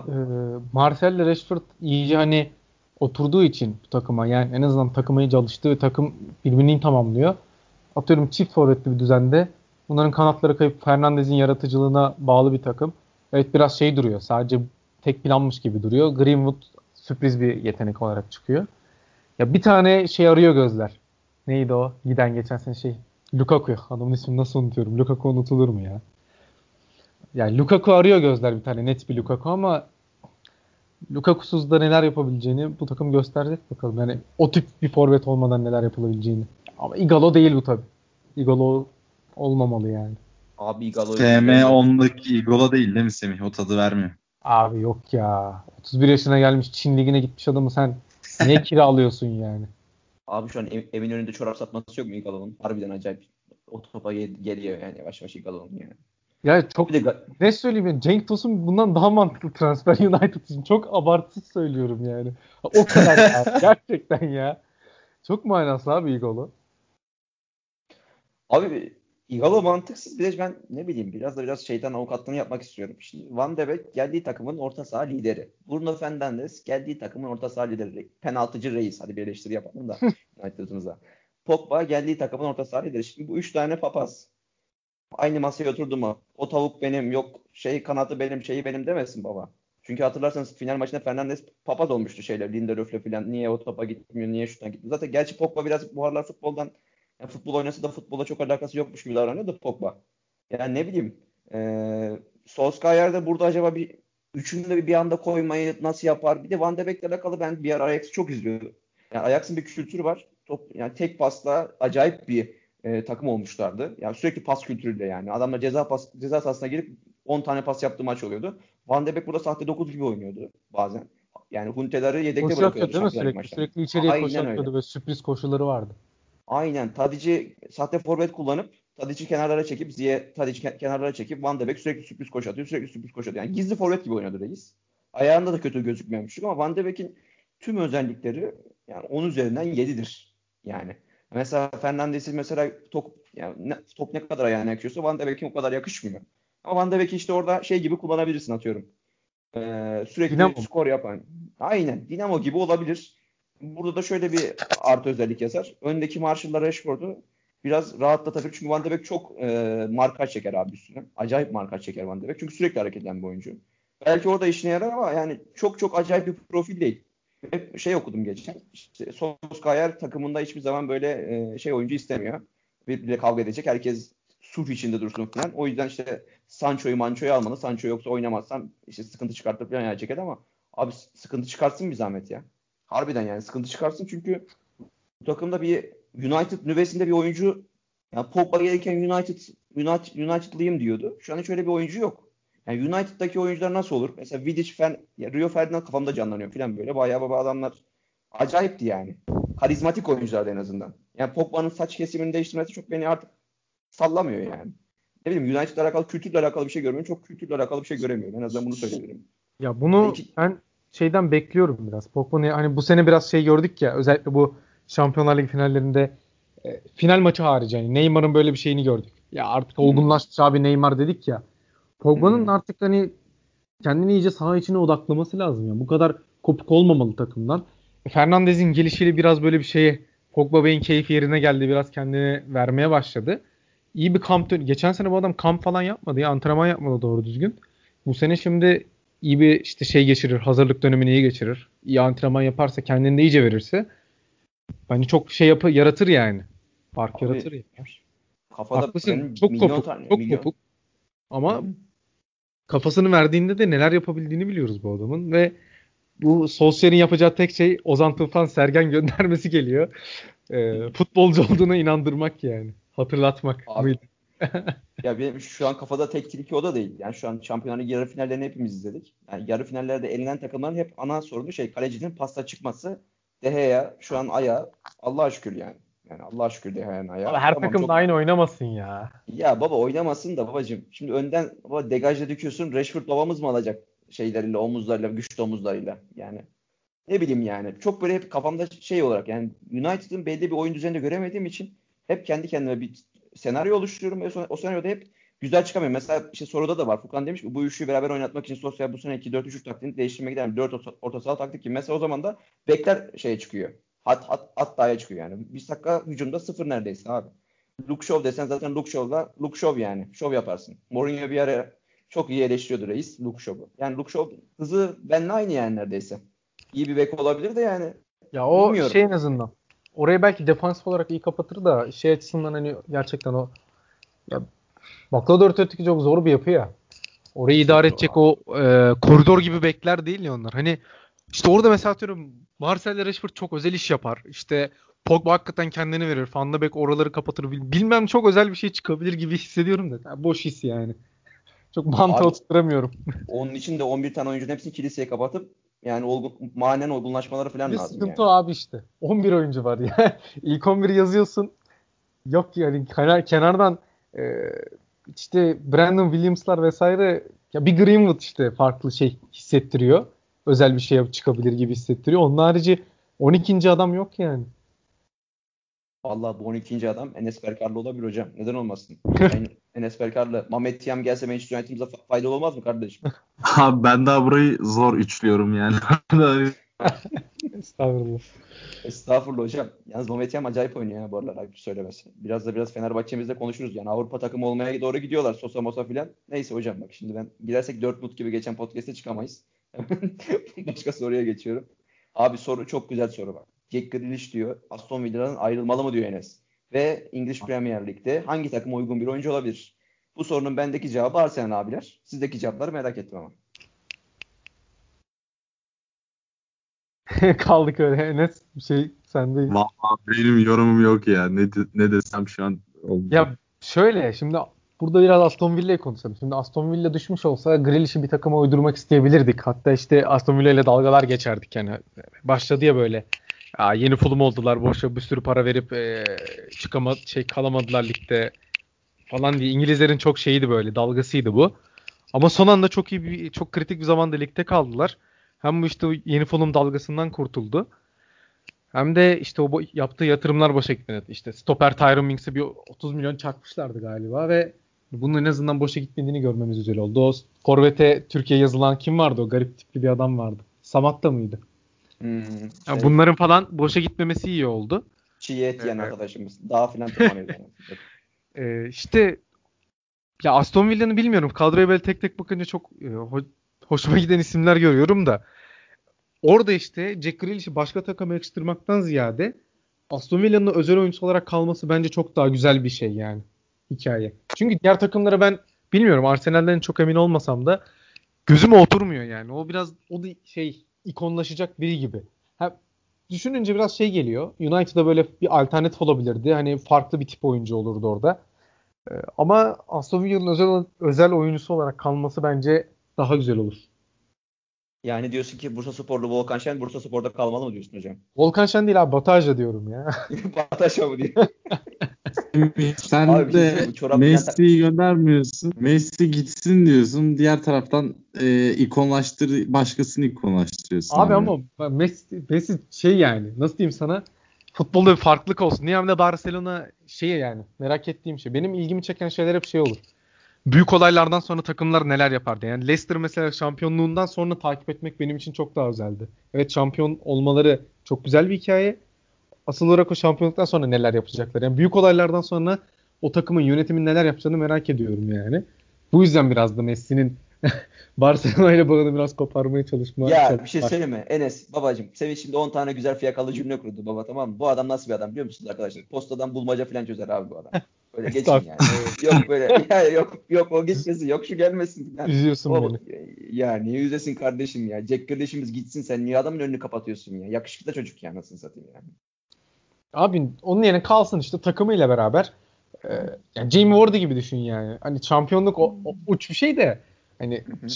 Marcel ile Rashford iyice hani oturduğu için bu takıma yani en azından takıma iyice alıştı ve takım birbirini tamamlıyor. Atıyorum çift forvetli bir düzende bunların kanatları kayıp Fernandez'in yaratıcılığına bağlı bir takım. Evet biraz şey duruyor. Sadece tek planmış gibi duruyor. Greenwood sürpriz bir yetenek olarak çıkıyor. Ya bir tane şey arıyor gözler. Neydi o? Giden geçen sene şey. Lukaku. Adamın ismini nasıl unutuyorum? Lukaku unutulur mu ya? Yani Lukaku arıyor gözler bir tane net bir Lukaku ama Lukaku'suz da neler yapabileceğini bu takım gösterecek bakalım. Yani o tip bir forvet olmadan neler yapılabileceğini. Ama Igalo değil bu tabi. Igalo olmamalı yani. Abi Igalo'yu SM10'daki Igola değil değil mi Semih? O tadı vermiyor. Abi yok ya. 31 yaşına gelmiş Çin ligine gitmiş adamı sen niye kiralıyorsun yani? Abi şu an ev- evin önünde çorap satması yok mu Igalo'nun? Harbiden acayip. O topa gel- geliyor yani yavaş yavaş Igalo'nun yani. Ya çok Bir de ne söyleyeyim ya, Cenk Tosun bundan daha mantıklı transfer (laughs) United için. Çok abartısız söylüyorum yani. O kadar (laughs) ya. Gerçekten ya. Çok manasız abi Igalo. Abi Igalo mantıksız. Bir de ben ne bileyim biraz da biraz şeytan avukatlığını yapmak istiyorum. Şimdi Van de Beek geldiği takımın orta saha lideri. Bruno Fernandes geldiği takımın orta saha lideri. Penaltıcı reis. Hadi bir eleştiri yapalım da (laughs) United'ımıza. Pogba geldiği takımın orta saha lideri. Şimdi bu üç tane papaz. Aynı masaya oturdu mu? O tavuk benim yok şey kanatı benim şeyi benim demesin baba. Çünkü hatırlarsanız final maçında Fernandes papaz olmuştu şeyler Lindelöf'le falan. Niye o topa gitmiyor, niye şuttan gitmiyor. Zaten gerçi Pogba biraz bu aralar futboldan yani futbol oynasa da futbola çok alakası yokmuş gibi davranıyor da Pogba. Yani ne bileyim e, Solskjaer de burada acaba bir üçünü de bir anda koymayı nasıl yapar? Bir de Van de Beek'le alakalı ben bir ara Ajax'ı çok izliyordum. Yani Ajax'ın bir kültürü var. Top, yani tek pasla acayip bir e, takım olmuşlardı. Yani sürekli pas kültürüyle yani. Adamlar ceza pas ceza sahasına girip 10 tane pas yaptığı maç oluyordu. Van de Beek burada sahte 9 gibi oynuyordu bazen. Yani Huntelar'ı yedekte Koşu bırakıyordu. mi Şampiyonlar sürekli? maçlarında. Sürekli içeriye Aynen koşu yapıyordu öyle. ve sürpriz koşuları vardı. Aynen. Tadic'i sahte forvet kullanıp Tadic'i kenarlara çekip Ziye Tadic'i ke- kenarlara çekip Van de Beek sürekli sürpriz koşu atıyor. Sürekli sürpriz koşu atıyor. Yani gizli forvet gibi oynadı reis. Ayağında da kötü gözükmemiştik ama Van de Beek'in tüm özellikleri yani 10 üzerinden 7'dir. Yani mesela Fernandes'in mesela top yani ne, top ne kadar ayağına yakışıyorsa Van de Beek'in o kadar yakışmıyor. Ama Van de Beek'i işte orada şey gibi kullanabilirsin atıyorum. Ee, sürekli Dinamo. skor yapan. Aynen. Dinamo gibi olabilir. Burada da şöyle bir artı özellik yazar. Öndeki Marshall'la Rashford'u biraz rahatlatabilir. Çünkü Van de Beek çok e, markaj çeker abi üstüne. Acayip markaj çeker Van de Beek. Çünkü sürekli hareket eden bir oyuncu. Belki orada işine yarar ama yani çok çok acayip bir profil değil. Hep şey okudum geçen. İşte Solskjaer takımında hiçbir zaman böyle e, şey oyuncu istemiyor. Birbiriyle kavga edecek. Herkes sulh içinde dursun falan. O yüzden işte Sancho'yu Mancho'yu almalı. Sancho yoksa oynamazsam işte sıkıntı çıkartıp falan yana çeker ama abi sıkıntı çıkartsın bir zahmet ya. Harbiden yani sıkıntı çıkarsın çünkü bu takımda bir United nüvesinde bir oyuncu yani Pogba gelirken United, United United'lıyım diyordu. Şu an hiç öyle bir oyuncu yok. Yani United'daki oyuncular nasıl olur? Mesela Vidic, Fen, Rio Ferdinand kafamda canlanıyor falan böyle. Bayağı baba adamlar acayipti yani. Karizmatik oyunculardı en azından. Yani Pogba'nın saç kesimini değiştirmesi çok beni artık sallamıyor yani. Ne bileyim United'la alakalı kültürle alakalı bir şey görmüyorum. Çok kültürle alakalı bir şey göremiyorum. En azından bunu söyleyebilirim. Ya bunu Peki. ben şeyden bekliyorum biraz. Pogba'nın hani bu sene biraz şey gördük ya özellikle bu Şampiyonlar Ligi finallerinde e, final maçı harici yani Neymar'ın böyle bir şeyini gördük. Ya artık olgunlaşmış abi Neymar dedik ya. Pogba'nın artık hani kendini iyice saha içine odaklaması lazım ya. Bu kadar kopuk olmamalı takımdan. Fernandez'in gelişiyle biraz böyle bir şeye Pogba Bey'in keyfi yerine geldi. Biraz kendini vermeye başladı. İyi bir kamp dön- Geçen sene bu adam kamp falan yapmadı ya. Antrenman yapmadı doğru düzgün. Bu sene şimdi iyi bir işte şey geçirir. Hazırlık dönemini iyi geçirir. İyi antrenman yaparsa kendini de iyice verirse bence çok şey yapı yaratır yani. Fark Abi, yaratır ya. Kafada Haklısın. Çok milyon kopuk. tane- çok milyon- kopuk. Ama kafasını verdiğinde de neler yapabildiğini biliyoruz bu adamın ve bu Solskjaer'in yapacağı tek şey Ozan Tufan Sergen (laughs) göndermesi geliyor. Ee, futbolcu olduğuna inandırmak yani. Hatırlatmak. Abi? (laughs) Ya benim şu an kafada tek tilki o da değil. Yani şu an Şampiyonlar Ligi yarı finallerini hepimiz izledik. Yani yarı finallerde elenen takımların hep ana sorunu şey kalecinin pasta çıkması. De Gea şu an ayağı. Allah'a şükür yani. Yani Allah'a şükür De Gea'nın ayağı. Ama her Tamam, takım çok- aynı oynamasın ya. Ya baba oynamasın da babacığım. Şimdi önden baba degajla döküyorsun. Rashford babamız mı alacak şeyleriyle, omuzlarıyla, güçlü omuzlarıyla? Yani ne bileyim yani. Çok böyle hep kafamda şey olarak yani United'ın belli bir oyun düzeninde göremediğim için hep kendi kendime bir senaryo oluşturuyorum ve o- senaryoda hep güzel çıkamıyor. Mesela işte soruda da var. Furkan demiş ki bu üçlüyü beraber oynatmak için sosyal bu sene 2-4-3 taktiğini değiştirmeye gider mi? 4 orta, orta saha taktik gibi. Mesela o zaman da bekler şeye çıkıyor. Hat, hat, hat dahaya çıkıyor yani. Bir dakika hücumda sıfır neredeyse abi. Luke Shaw desen zaten Luke Shaw'la Luke Shaw yani. Şov yaparsın. Mourinho bir ara çok iyi eleştiriyordu reis Luke Shaw'u. Yani Luke Shaw hızı benimle aynı yani neredeyse. İyi bir bek olabilir de yani. Ya o Bilmiyorum. şey en azından. Orayı belki defans olarak iyi kapatır da şey açısından hani gerçekten o ya Baklador öteki çok zor bir yapı ya. Orayı idare edecek o e, koridor gibi bekler değil ya onlar. Hani işte orada mesela atıyorum Marcel Rashford çok özel iş yapar. İşte Pogba hakikaten kendini verir. Van de Beek oraları kapatır. Bil- Bilmem çok özel bir şey çıkabilir gibi hissediyorum da. Boş his yani. Çok mantığı Abi- oturtamıyorum. Onun için de 11 tane oyuncunun hepsini kiliseye kapatıp yani olgun, manen olgunlaşmaları falan Bir lazım sıkıntı yani. abi işte. 11 oyuncu var ya. (laughs) İlk 11 yazıyorsun. Yok yani kenar, kenardan e, işte Brandon Williams'lar vesaire ya bir Greenwood işte farklı şey hissettiriyor. Özel bir şey çıkabilir gibi hissettiriyor. Onun harici 12. adam yok yani. Vallahi bu 12. adam Enes Berkarlı olabilir hocam. Neden olmasın? (laughs) Yani Enes Berkarlı, Mehmet Tiyam gelse Manchester United'ımıza fa- faydalı olmaz mı kardeşim? (laughs) Abi ben daha burayı zor üçlüyorum yani. (laughs) Estağfurullah. Estağfurullah hocam. Yalnız Mehmet Tiyam acayip oynuyor ya bu aralar ayıp söylemesi. Biraz da biraz Fenerbahçe'mizde konuşuruz. Yani Avrupa takımı olmaya doğru gidiyorlar. Sosa Mosa filan. Neyse hocam bak şimdi ben gidersek Dortmund gibi geçen podcast'te çıkamayız. (laughs) Başka soruya geçiyorum. Abi soru çok güzel soru bak. Jack Grealish diyor. Aston Villa'dan ayrılmalı mı diyor Enes. Ve English Premier League'de hangi takım uygun bir oyuncu olabilir? Bu sorunun bendeki cevabı Arsenal abiler. Sizdeki cevapları merak ettim ama. (laughs) Kaldık öyle. Enes bir şey sendeyiz. Vallahi benim yorumum yok ya. Ne, de- ne desem şu an oldu. Ya şöyle şimdi burada biraz Aston Villa'yı konuşalım. Şimdi Aston Villa düşmüş olsa Grealish'i bir takıma uydurmak isteyebilirdik. Hatta işte Aston Villa ile dalgalar geçerdik yani. Başladı ya böyle. Ya yeni Fulham oldular. Boşa bir sürü para verip e, çıkama şey kalamadılar ligde falan diye. İngilizlerin çok şeyiydi böyle. Dalgasıydı bu. Ama son anda çok iyi bir çok kritik bir zamanda ligde kaldılar. Hem bu işte yeni Fulham dalgasından kurtuldu. Hem de işte o yaptığı yatırımlar boşa gitmedi. İşte stoper Tyron Mings'e bir 30 milyon çakmışlardı galiba ve bunun en azından boşa gitmediğini görmemiz güzel oldu. O forvete Türkiye yazılan kim vardı o garip tipli bir adam vardı. Samatta mıydı? Hmm, Yani şey, bunların falan boşa gitmemesi iyi oldu. çiğ et yiyen Evet. arkadaşımız. Daha filan tırmanıyor. (laughs) Ee, işte ya Aston Villa'nın bilmiyorum. Kadroya böyle tek tek bakınca çok e, ho- hoşuma giden isimler görüyorum da. Orada işte Jack Grealish'i başka takıma yakıştırmaktan ziyade Aston Villa'nın özel oyuncusu olarak kalması bence çok daha güzel bir şey yani hikaye. Çünkü diğer takımlara ben bilmiyorum Arsenal'den çok emin olmasam da gözüme oturmuyor yani. O biraz o da şey ikonlaşacak biri gibi. Ha, düşününce biraz şey geliyor. United'a böyle bir alternatif olabilirdi. Hani farklı bir tip oyuncu olurdu orada. Ee, ama Aston Villa'nın özel özel oyuncusu olarak kalması bence daha güzel olur. Yani diyorsun ki Bursa Sporlu Volkan Şen Bursa Spor'da kalmalı mı diyorsun hocam? Volkan Şen değil abi Bataja diyorum ya. (laughs) Bataşa mı diyor? (laughs) Sen Abi şey de çorap Messi'yi göndermiyorsun. Messi gitsin diyorsun. Diğer taraftan e, ikonlaştır başkasını ikonlaştırıyorsun. abi ama Messi, Messi şey yani nasıl diyeyim sana futbolda bir farklılık olsun. Niye hem de Barcelona şey yani merak ettiğim şey. Benim ilgimi çeken şeyler hep şey olur. Büyük olaylardan sonra takımlar neler yapardı? Yani Leicester mesela şampiyonluğundan sonra takip etmek benim için çok daha özeldi. Evet şampiyon olmaları çok güzel bir hikaye. Asıl olarak o şampiyonluktan sonra neler yapacaklar? Yani büyük olaylardan sonra o takımın yönetimin neler yapacağını merak ediyorum yani. Bu yüzden biraz da Messi'nin (laughs) Barcelona ile bağını biraz koparmaya çalışma. Ya bir şey söyleyeyim mi? Enes babacım Sevinç şimdi 10 tane güzel fiyakalı cümle kurdu baba tamam mı? Bu adam nasıl bir adam biliyor musunuz arkadaşlar? Postadan bulmaca falan çözer abi bu adam. Böyle geçin yani. (laughs) yok böyle (laughs) ya yok yok o gitmesin yok şu gelmesin. falan. Üzüyorsun O, beni. ya niye üzesin kardeşim ya? Jack kardeşimiz gitsin sen niye adamın önünü kapatıyorsun ya? Yakışıklı da çocuk ya nasıl satayım yani. Abi onun yerine kalsın işte takımıyla beraber. Ee, yani Jamie Ward gibi düşün yani. Hani şampiyonluk o, o uç bir şey de hani hı.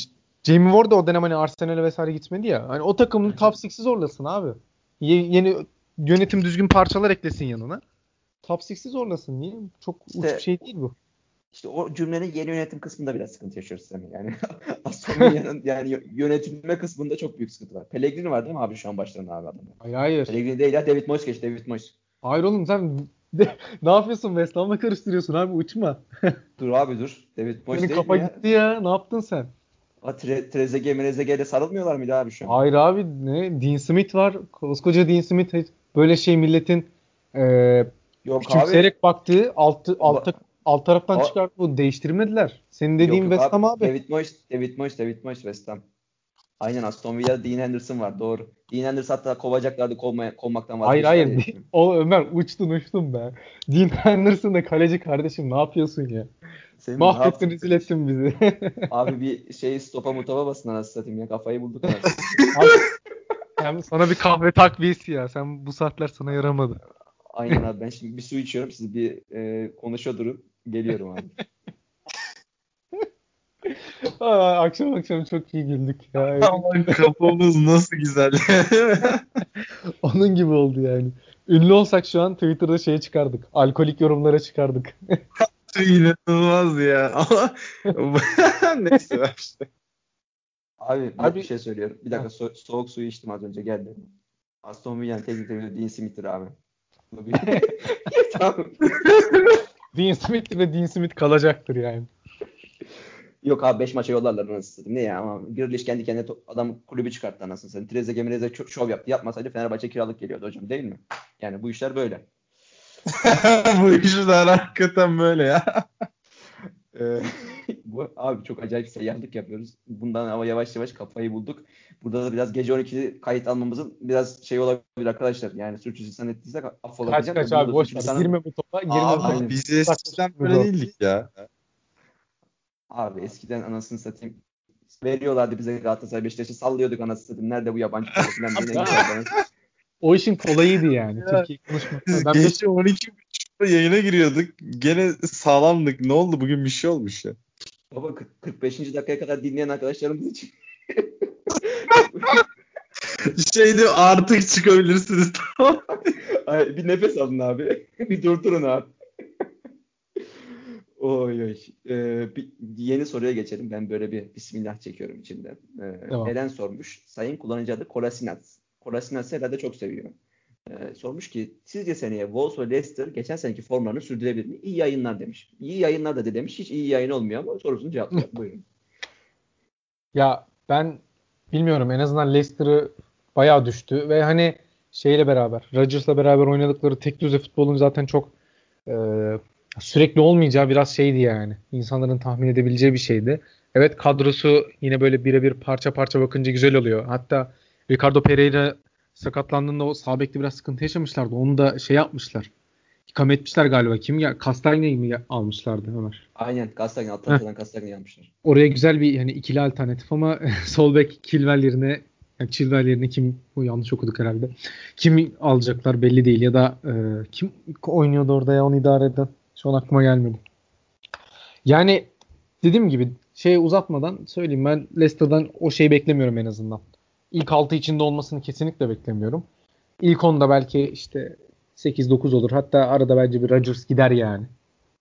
Jamie Ward da o dönem hani Arsenal'e vesaire gitmedi ya. Hani o takımın top 6'i zorlasın abi. Ye- yeni yönetim düzgün parçalar eklesin yanına. Top 6'i zorlasın. Niye? Çok uç İşte- bir şey değil bu. İşte o cümlenin yeni yönetim kısmında biraz sıkıntı yaşıyoruz Semih. Yani (laughs) Aston yani yö- yönetilme kısmında çok büyük sıkıntı var. Pellegrini var değil mi abi şu an başlarında abi adamı? Hayır hayır. Pellegrini değil ya David Moyes geçti David Moyes. Hayır oğlum sen (laughs) ne yapıyorsun West Ham'la karıştırıyorsun abi uçma. (laughs) Dur abi dur. David Moyes Senin kafa ya? gitti ya. Ne yaptın sen? A, Tre Trezeguet Merezeguet'e sarılmıyorlar mıydı abi şu an? Hayır abi ne? Dean Smith var. Koskoca Dean Smith böyle şey milletin eee Yok abi. küçümseyerek baktığı alt, alt, alt taraftan çıkarttı. Bu değiştirmediler. Senin dediğin Yok, West Ham abi. David Moyes, David Moyes, David Moyes West Ham. Aynen Aston Villa'da Dean Henderson var doğru. Dean Henderson hatta kovacaklardı kovmaya, kovmaktan Hayır vazgeçtiler hayır. düşünüyorum. (laughs) O Ömer uçtun uçtun be. Dean Henderson da kaleci kardeşim ne yapıyorsun ya? Senin Mahvettin rezil ettin bizi. (laughs) Abi bir şey stopa mutaba basın anasını satayım ya kafayı bulduk. (laughs) Abi, yani sana bir kahve takviyesi ya. Sen bu saatler sana yaramadı. Aynen abi ben şimdi bir su içiyorum siz bir e, konuşa durun. Geliyorum abi. (laughs) Aa, akşam akşam çok iyi güldük ya. (laughs) Aman kafamız nasıl güzel. (laughs) Onun gibi oldu yani. Ünlü olsak şu an Twitter'da şeye çıkardık. Alkolik yorumlara çıkardık. İnanılmaz ya. Ama neyse ver işte. Abi, bir- Abi- bir şey söylüyorum. Bir dakika so- soğuk suyu içtim az önce geldi. Aston Villa'nın teknik direktörü Dean Smith'tir abi. Bu bir- tamam. Dean Smith ve Dean Smith kalacaktır yani. Yok abi 5 maça yollarlar anasını satayım. Ne ya ama Grealish kendi kendine to- adam kulübü çıkarttı anasını satayım. Trezeguet Mereze ço- şov yaptı. Yapmasaydı Fenerbahçe kiralık geliyordu hocam değil mi? Yani bu işler böyle. (laughs) Bu işler hakikaten böyle ya. (laughs) Ee, bu abi çok acayip seyyahlık yapıyoruz. Bundan ama yavaş yavaş kafayı bulduk. Burada da biraz gece 12'de kayıt almamızın biraz şey olabilir arkadaşlar. Yani suçüstü ettiysek affola Kaç kaç abi boş ver. Girme bu topa. Girme Abi biz eskiden böyle değildik ya. Abi eskiden anasını satayım. Veriyorlardı bize Galatasaray Beşiktaş'ı sallıyorduk anasını satayım. Nerede bu yabancı (laughs) falan. O işin kolayıydı yani. Ya. Türkiye konuşmak. Biz (laughs) Ben gece 12.30'da yayına giriyorduk. Gene sağlamdık. Ne oldu? Bugün bir şey olmuş ya. Baba 40 45. dakikaya kadar dinleyen arkadaşlarımız için. (laughs) Şey diyor artık çıkabilirsiniz. Ay, bir nefes alın abi. bir durdurun abi. Oy oy. Ee, bir, yeni soruya geçelim. Ben böyle bir bismillah çekiyorum içinden. Ee, Tamam. Eren sormuş. Sayın kullanıcı adı Kolasinac. Kolasinac herhalde çok seviyor. Ee, sormuş ki sizce seneye Wolves ve Leicester geçen seneki formlarını sürdürebilir mi? İyi yayınlar demiş. İyi yayınlar da demiş. Hiç iyi yayın olmuyor ama sorusunu cevaplayalım. (laughs) Buyurun. Ya ben bilmiyorum en azından Leicester'ı bayağı düştü ve hani şeyle beraber Rodgers'la beraber oynadıkları tek düze futbolun zaten çok e, sürekli olmayacağı biraz şeydi yani. İnsanların tahmin edebileceği bir şeydi. Evet kadrosu yine böyle birebir parça parça bakınca güzel oluyor. Hatta Ricardo Pereira sakatlandığında o sağ bekte biraz sıkıntı yaşamışlardı. Onu da şey yapmışlar. İkam etmişler galiba. Kim ya? Castagna'yı mı ya- almışlardı Ömer? Aynen. Kastagni. Atlanta'dan Kastagni yapmışlar. Oraya güzel bir hani ikili alternatif ama (laughs) sol bek Chilwell yerine yani Chilwell yerine kim bu yanlış okuduk herhalde. Kim alacaklar belli değil ya da e, kim oynuyordu orada ya onu idare eden. Şu an aklıma gelmedi. Yani dediğim gibi şey uzatmadan söyleyeyim ben Leicester'dan o şeyi beklemiyorum en azından. İlk 6 içinde olmasını kesinlikle beklemiyorum. İlk 10'da belki işte 8-9 olur. Hatta arada bence bir Rodgers gider yani.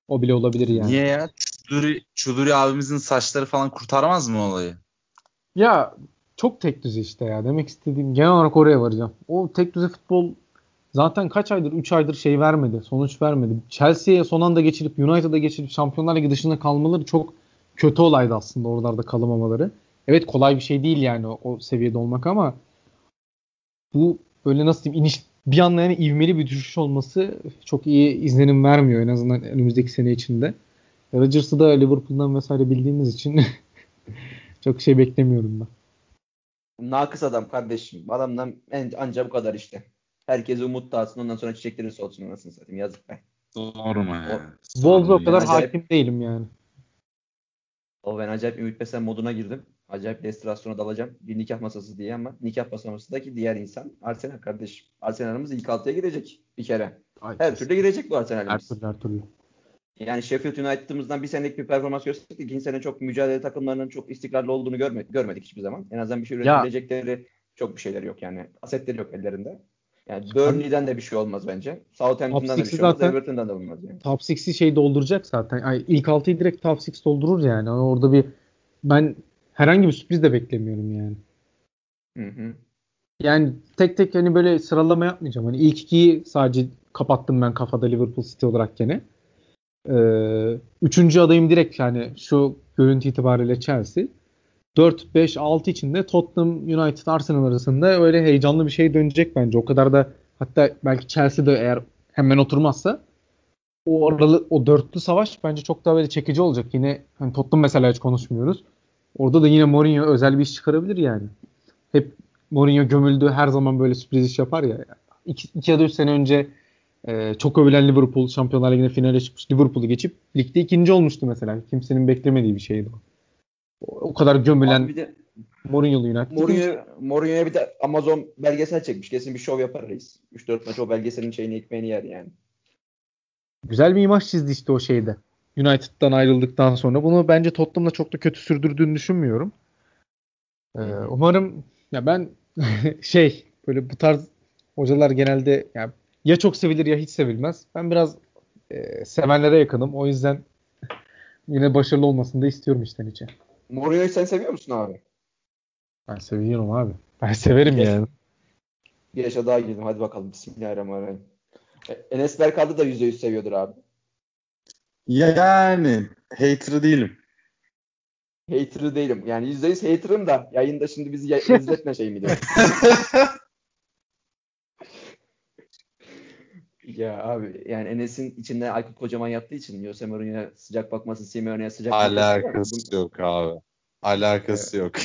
O bile olabilir yani. Niye ya? Çuduri, Çuduri abimizin saçları falan kurtarmaz mı olayı? Ya çok tek düze işte ya. Demek istediğim genel olarak oraya varacağım. O tek düze futbol zaten kaç aydır 3 aydır şey vermedi. Sonuç vermedi. Chelsea'ye son anda geçirip United'a geçirip Şampiyonlar Ligi dışında kalmaları çok kötü olaydı aslında oralarda kalamamaları. Evet kolay bir şey değil yani o, o seviyede olmak ama bu böyle nasıl diyeyim iniş bir anda yani ivmeli bir düşüş olması çok iyi izlenim vermiyor en azından önümüzdeki sene içinde. Rodgers'ı da Liverpool'dan vesaire bildiğimiz için (laughs) çok şey beklemiyorum ben. Nakıs adam kardeşim. Adamdan en, anca bu kadar işte. Herkese umut dağıtsın ondan sonra çiçekleri solsun anasını satayım. Yazık be. Doğru mu ya? Wolves'a o kadar Acayip. hakim değilim yani. O ben acayip ümit besen moduna girdim. Acayip restorasyona dalacağım. Bir nikah masası diye ama nikah masamızdaki diğer insan Arsenal kardeşim. Arsenal'ımız ilk altıya girecek bir kere. Her türlü girecek bu her Arsenal'imiz. türlü her türlü. Yani Sheffield United'ımızdan bir senelik bir performans gösterdik. İkinci sene çok mücadele takımlarının çok istikrarlı olduğunu görme, görmedik hiçbir zaman. En azından bir şey Ya. üretebilecekleri çok bir şeyleri yok yani. Asetleri yok ellerinde. Yani Burnley'den de bir şey olmaz bence. Southampton'dan da bir şey olmaz. zaten- Everton'dan da olmaz yani. Top 6'i şey dolduracak zaten. Ay, ilk 6'yı direkt top 6 doldurur yani. Hani orada bir ben herhangi bir sürpriz de beklemiyorum yani. Hı hı. Yani tek tek hani böyle sıralama yapmayacağım. Hani ilk ikiyi sadece kapattım ben kafada Liverpool City olarak gene. Ee, üçüncü adayım direkt yani şu görüntü itibariyle Chelsea. 4, 5, 6 içinde Tottenham, United, Arsenal arasında öyle heyecanlı bir şey dönecek bence. O kadar da hatta belki Chelsea'de eğer hemen oturmazsa o aralı, o dörtlü savaş bence çok daha böyle çekici olacak. Yine hani Tottenham mesela hiç konuşmuyoruz. Orada da yine Mourinho özel bir iş çıkarabilir yani. Hep Mourinho gömüldü her zaman böyle sürpriz iş yapar ya. İki, iki ya da üç sene önce e, çok övülen Liverpool Şampiyonlar Ligi'ne finale çıkmış. Liverpool'u geçip ligde ikinci olmuştu mesela. Kimsenin beklemediği bir şeydi o. O, kadar gömülen Abi bir de Mourinho'lu United. Mourinho, Mourinho'ya bir de Amazon belgesel çekmiş. Kesin bir şov yapar reis. 3-4 maç o belgeselin şeyini ekmeğini yer yani. Güzel bir imaj çizdi işte o şeyde. United'dan ayrıldıktan sonra. Bunu bence Tottenham'da çok da kötü sürdürdüğünü düşünmüyorum. Ee, umarım ya ben (laughs) şey böyle bu tarz hocalar genelde ya, ya çok sevilir ya hiç sevilmez. Ben biraz e, sevenlere yakınım. O yüzden (laughs) yine başarılı olmasını da istiyorum içten içe. Mourinho'yu sen seviyor musun abi? Ben seviyorum abi. Ben severim Yes. yani. Bir yaşa daha girdim. Hadi bakalım. Bismillahirrahmanirrahim. E, Enes Berkal'ı da %100 seviyordur abi. Yani hater değilim. Hater'ı değilim. Yani %100 hater'ım da yayında şimdi bizi ya- (laughs) izletme şey mi diyor. (laughs) ya abi yani Enes'in içinde Aykut Kocaman yaptığı için Jose Mourinho'ya sıcak bakması, Simeone'ye sıcak bakması. Alakası yok abi. Alakası yok. (laughs)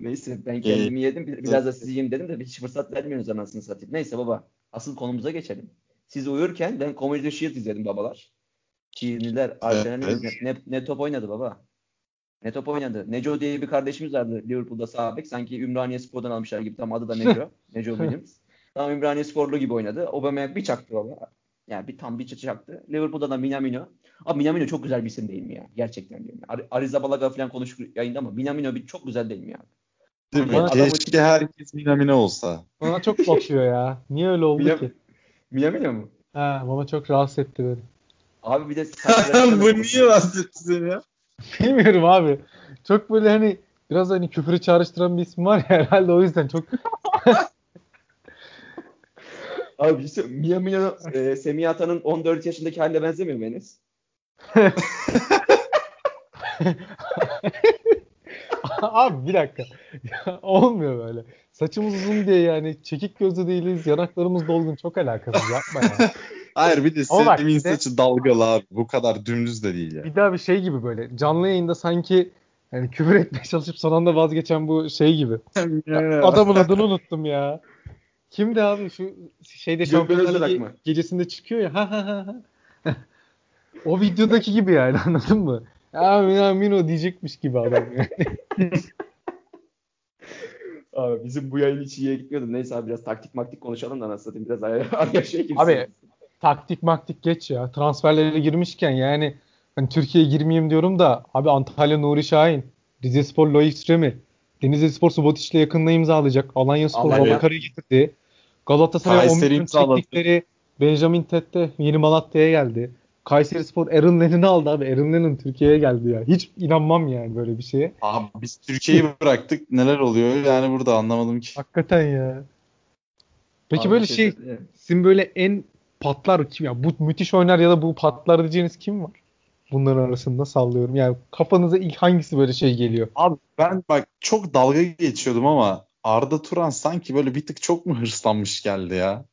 Neyse ben kendimi yedim. Bir- Biraz da sizi yiyeyim dedim de hiç fırsat vermiyorsunuz anasını satayım. Neyse baba. Asıl konumuza geçelim. Siz uyurken ben Comedy the Shield izledim babalar. Çiğniler, Arsenal'in Evet. ne, ne, ne top oynadı baba. Ne top oynadı. Neco diye bir kardeşimiz vardı Liverpool'da sağ bek. Sanki Ümraniye Spor'dan almışlar gibi. Tam adı da Neco. (laughs) Neco Williams. Tam Ümraniye Sporlu gibi oynadı. Aubameyang bir çaktı baba. Yani bir tam bir çaktı. Liverpool'da da Minamino. Abi Minamino çok güzel bir isim değil mi ya? Gerçekten diyorum. Ar- Arizabalaga falan konuştuk yayında ama Minamino bir çok güzel değil mi ya? Değil mi? Keşke herkes Minamino olsa. Bana çok bakıyor ya. Niye öyle oldu Minam- ki? Minamino mu? Ha, bana çok rahatsız etti beni. Abi bir de (laughs) Bu niye rahatsız etti seni ya? Bilmiyorum abi. Çok böyle hani biraz hani küfürü çağrıştıran bir isim var ya herhalde o yüzden çok (laughs) Abi şey söyleyeyim. Minamino e, Semih Atan'ın 14 yaşındaki haline benzemiyor mu Enes? (laughs) Abi bir dakika. Ya, olmuyor böyle. Saçımız uzun diye yani çekik gözlü değiliz. Yanaklarımız dolgun. Çok alakasız. Yapma ya. Hayır bir de Semih'in işte- saçı dalgalı abi. Bu kadar dümdüz de değil ya. Bir daha bir şey gibi böyle. Canlı yayında sanki yani küfür etmeye çalışıp son anda vazgeçen bu şey gibi. (laughs) Ya, adamın adını unuttum ya. Kimdi abi şu şeyde Şampiyonlar Ligi mı? gecesinde çıkıyor ya. Ha ha ha ha. o videodaki gibi yani (laughs) anladın mı? Ya Mino, Mino diyecekmiş gibi adam yani. (laughs) Abi bizim bu yayın hiç iyiye gitmiyordu. Neyse abi biraz taktik maktik konuşalım da nasıl satayım. Biraz (laughs) araya, şey girsin. Abi taktik maktik geç ya. Transferlere girmişken yani hani Türkiye'ye girmeyeyim diyorum da abi Antalya Nuri Şahin, Rizespor Loic Remy, Denizlispor Subotic'le yakında imzalayacak. Alanya Spor. Babakar'ı getirdi. Galatasaray 10 Kayseri milyon imzaladı. çektikleri Benjamin Tette yeni Malatya'ya geldi. Kayseri Spor Aaron Lennon'ı aldı abi. Aaron Lennon Türkiye'ye geldi ya. Hiç inanmam yani böyle bir şeye. Abi biz Türkiye'yi bıraktık. Neler oluyor yani burada anlamadım ki. Hakikaten ya. Peki Abi böyle şey söyleyeyim. Sizin böyle en patlar kim ya? Bu müthiş oynar ya da bu patlar diyeceğiniz kim var? Bunların arasında sallıyorum. Yani kafanıza ilk hangisi böyle şey geliyor? Abi ben bak çok dalga geçiyordum ama Arda Turan sanki böyle bir tık çok mu hırslanmış geldi ya?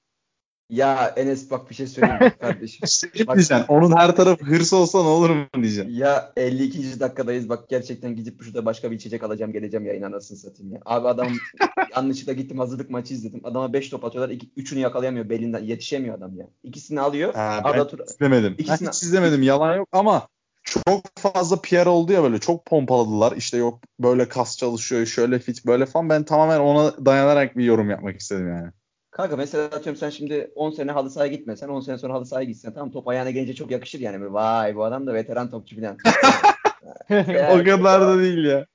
Ya Enes bak bir şey söyleyeyim kardeşim. (laughs) Şey Bak- diyeceksin onun her tarafı hırs olsa ne olur mu diyeceksin. Ya 52. dakikadayız bak gerçekten gidip şurada başka bir içecek alacağım geleceğim yayın anasını satayım ya. Abi adam (laughs) yanlışlıkla gittim hazırlık maçı izledim. Adama 5 top atıyorlar. iki, üçünü yakalayamıyor belinden. Yetişemiyor adam ya. İkisini alıyor. Ha, ben Arda Turan. izlemedim. İkisini- Ben hiç izlemedim yalan yok ama çok fazla PR oldu ya böyle çok pompaladılar. İşte yok böyle kas çalışıyor şöyle fit böyle falan. Ben tamamen ona dayanarak bir yorum yapmak istedim yani. Kanka mesela atıyorum sen şimdi 10 sene halı sahaya gitmesen 10 sene sonra halı sahaya gitsen tamam top ayağına gelince çok yakışır yani. Böyle, Vay bu adam da veteran topçu falan. (laughs) o kadar da değil ya.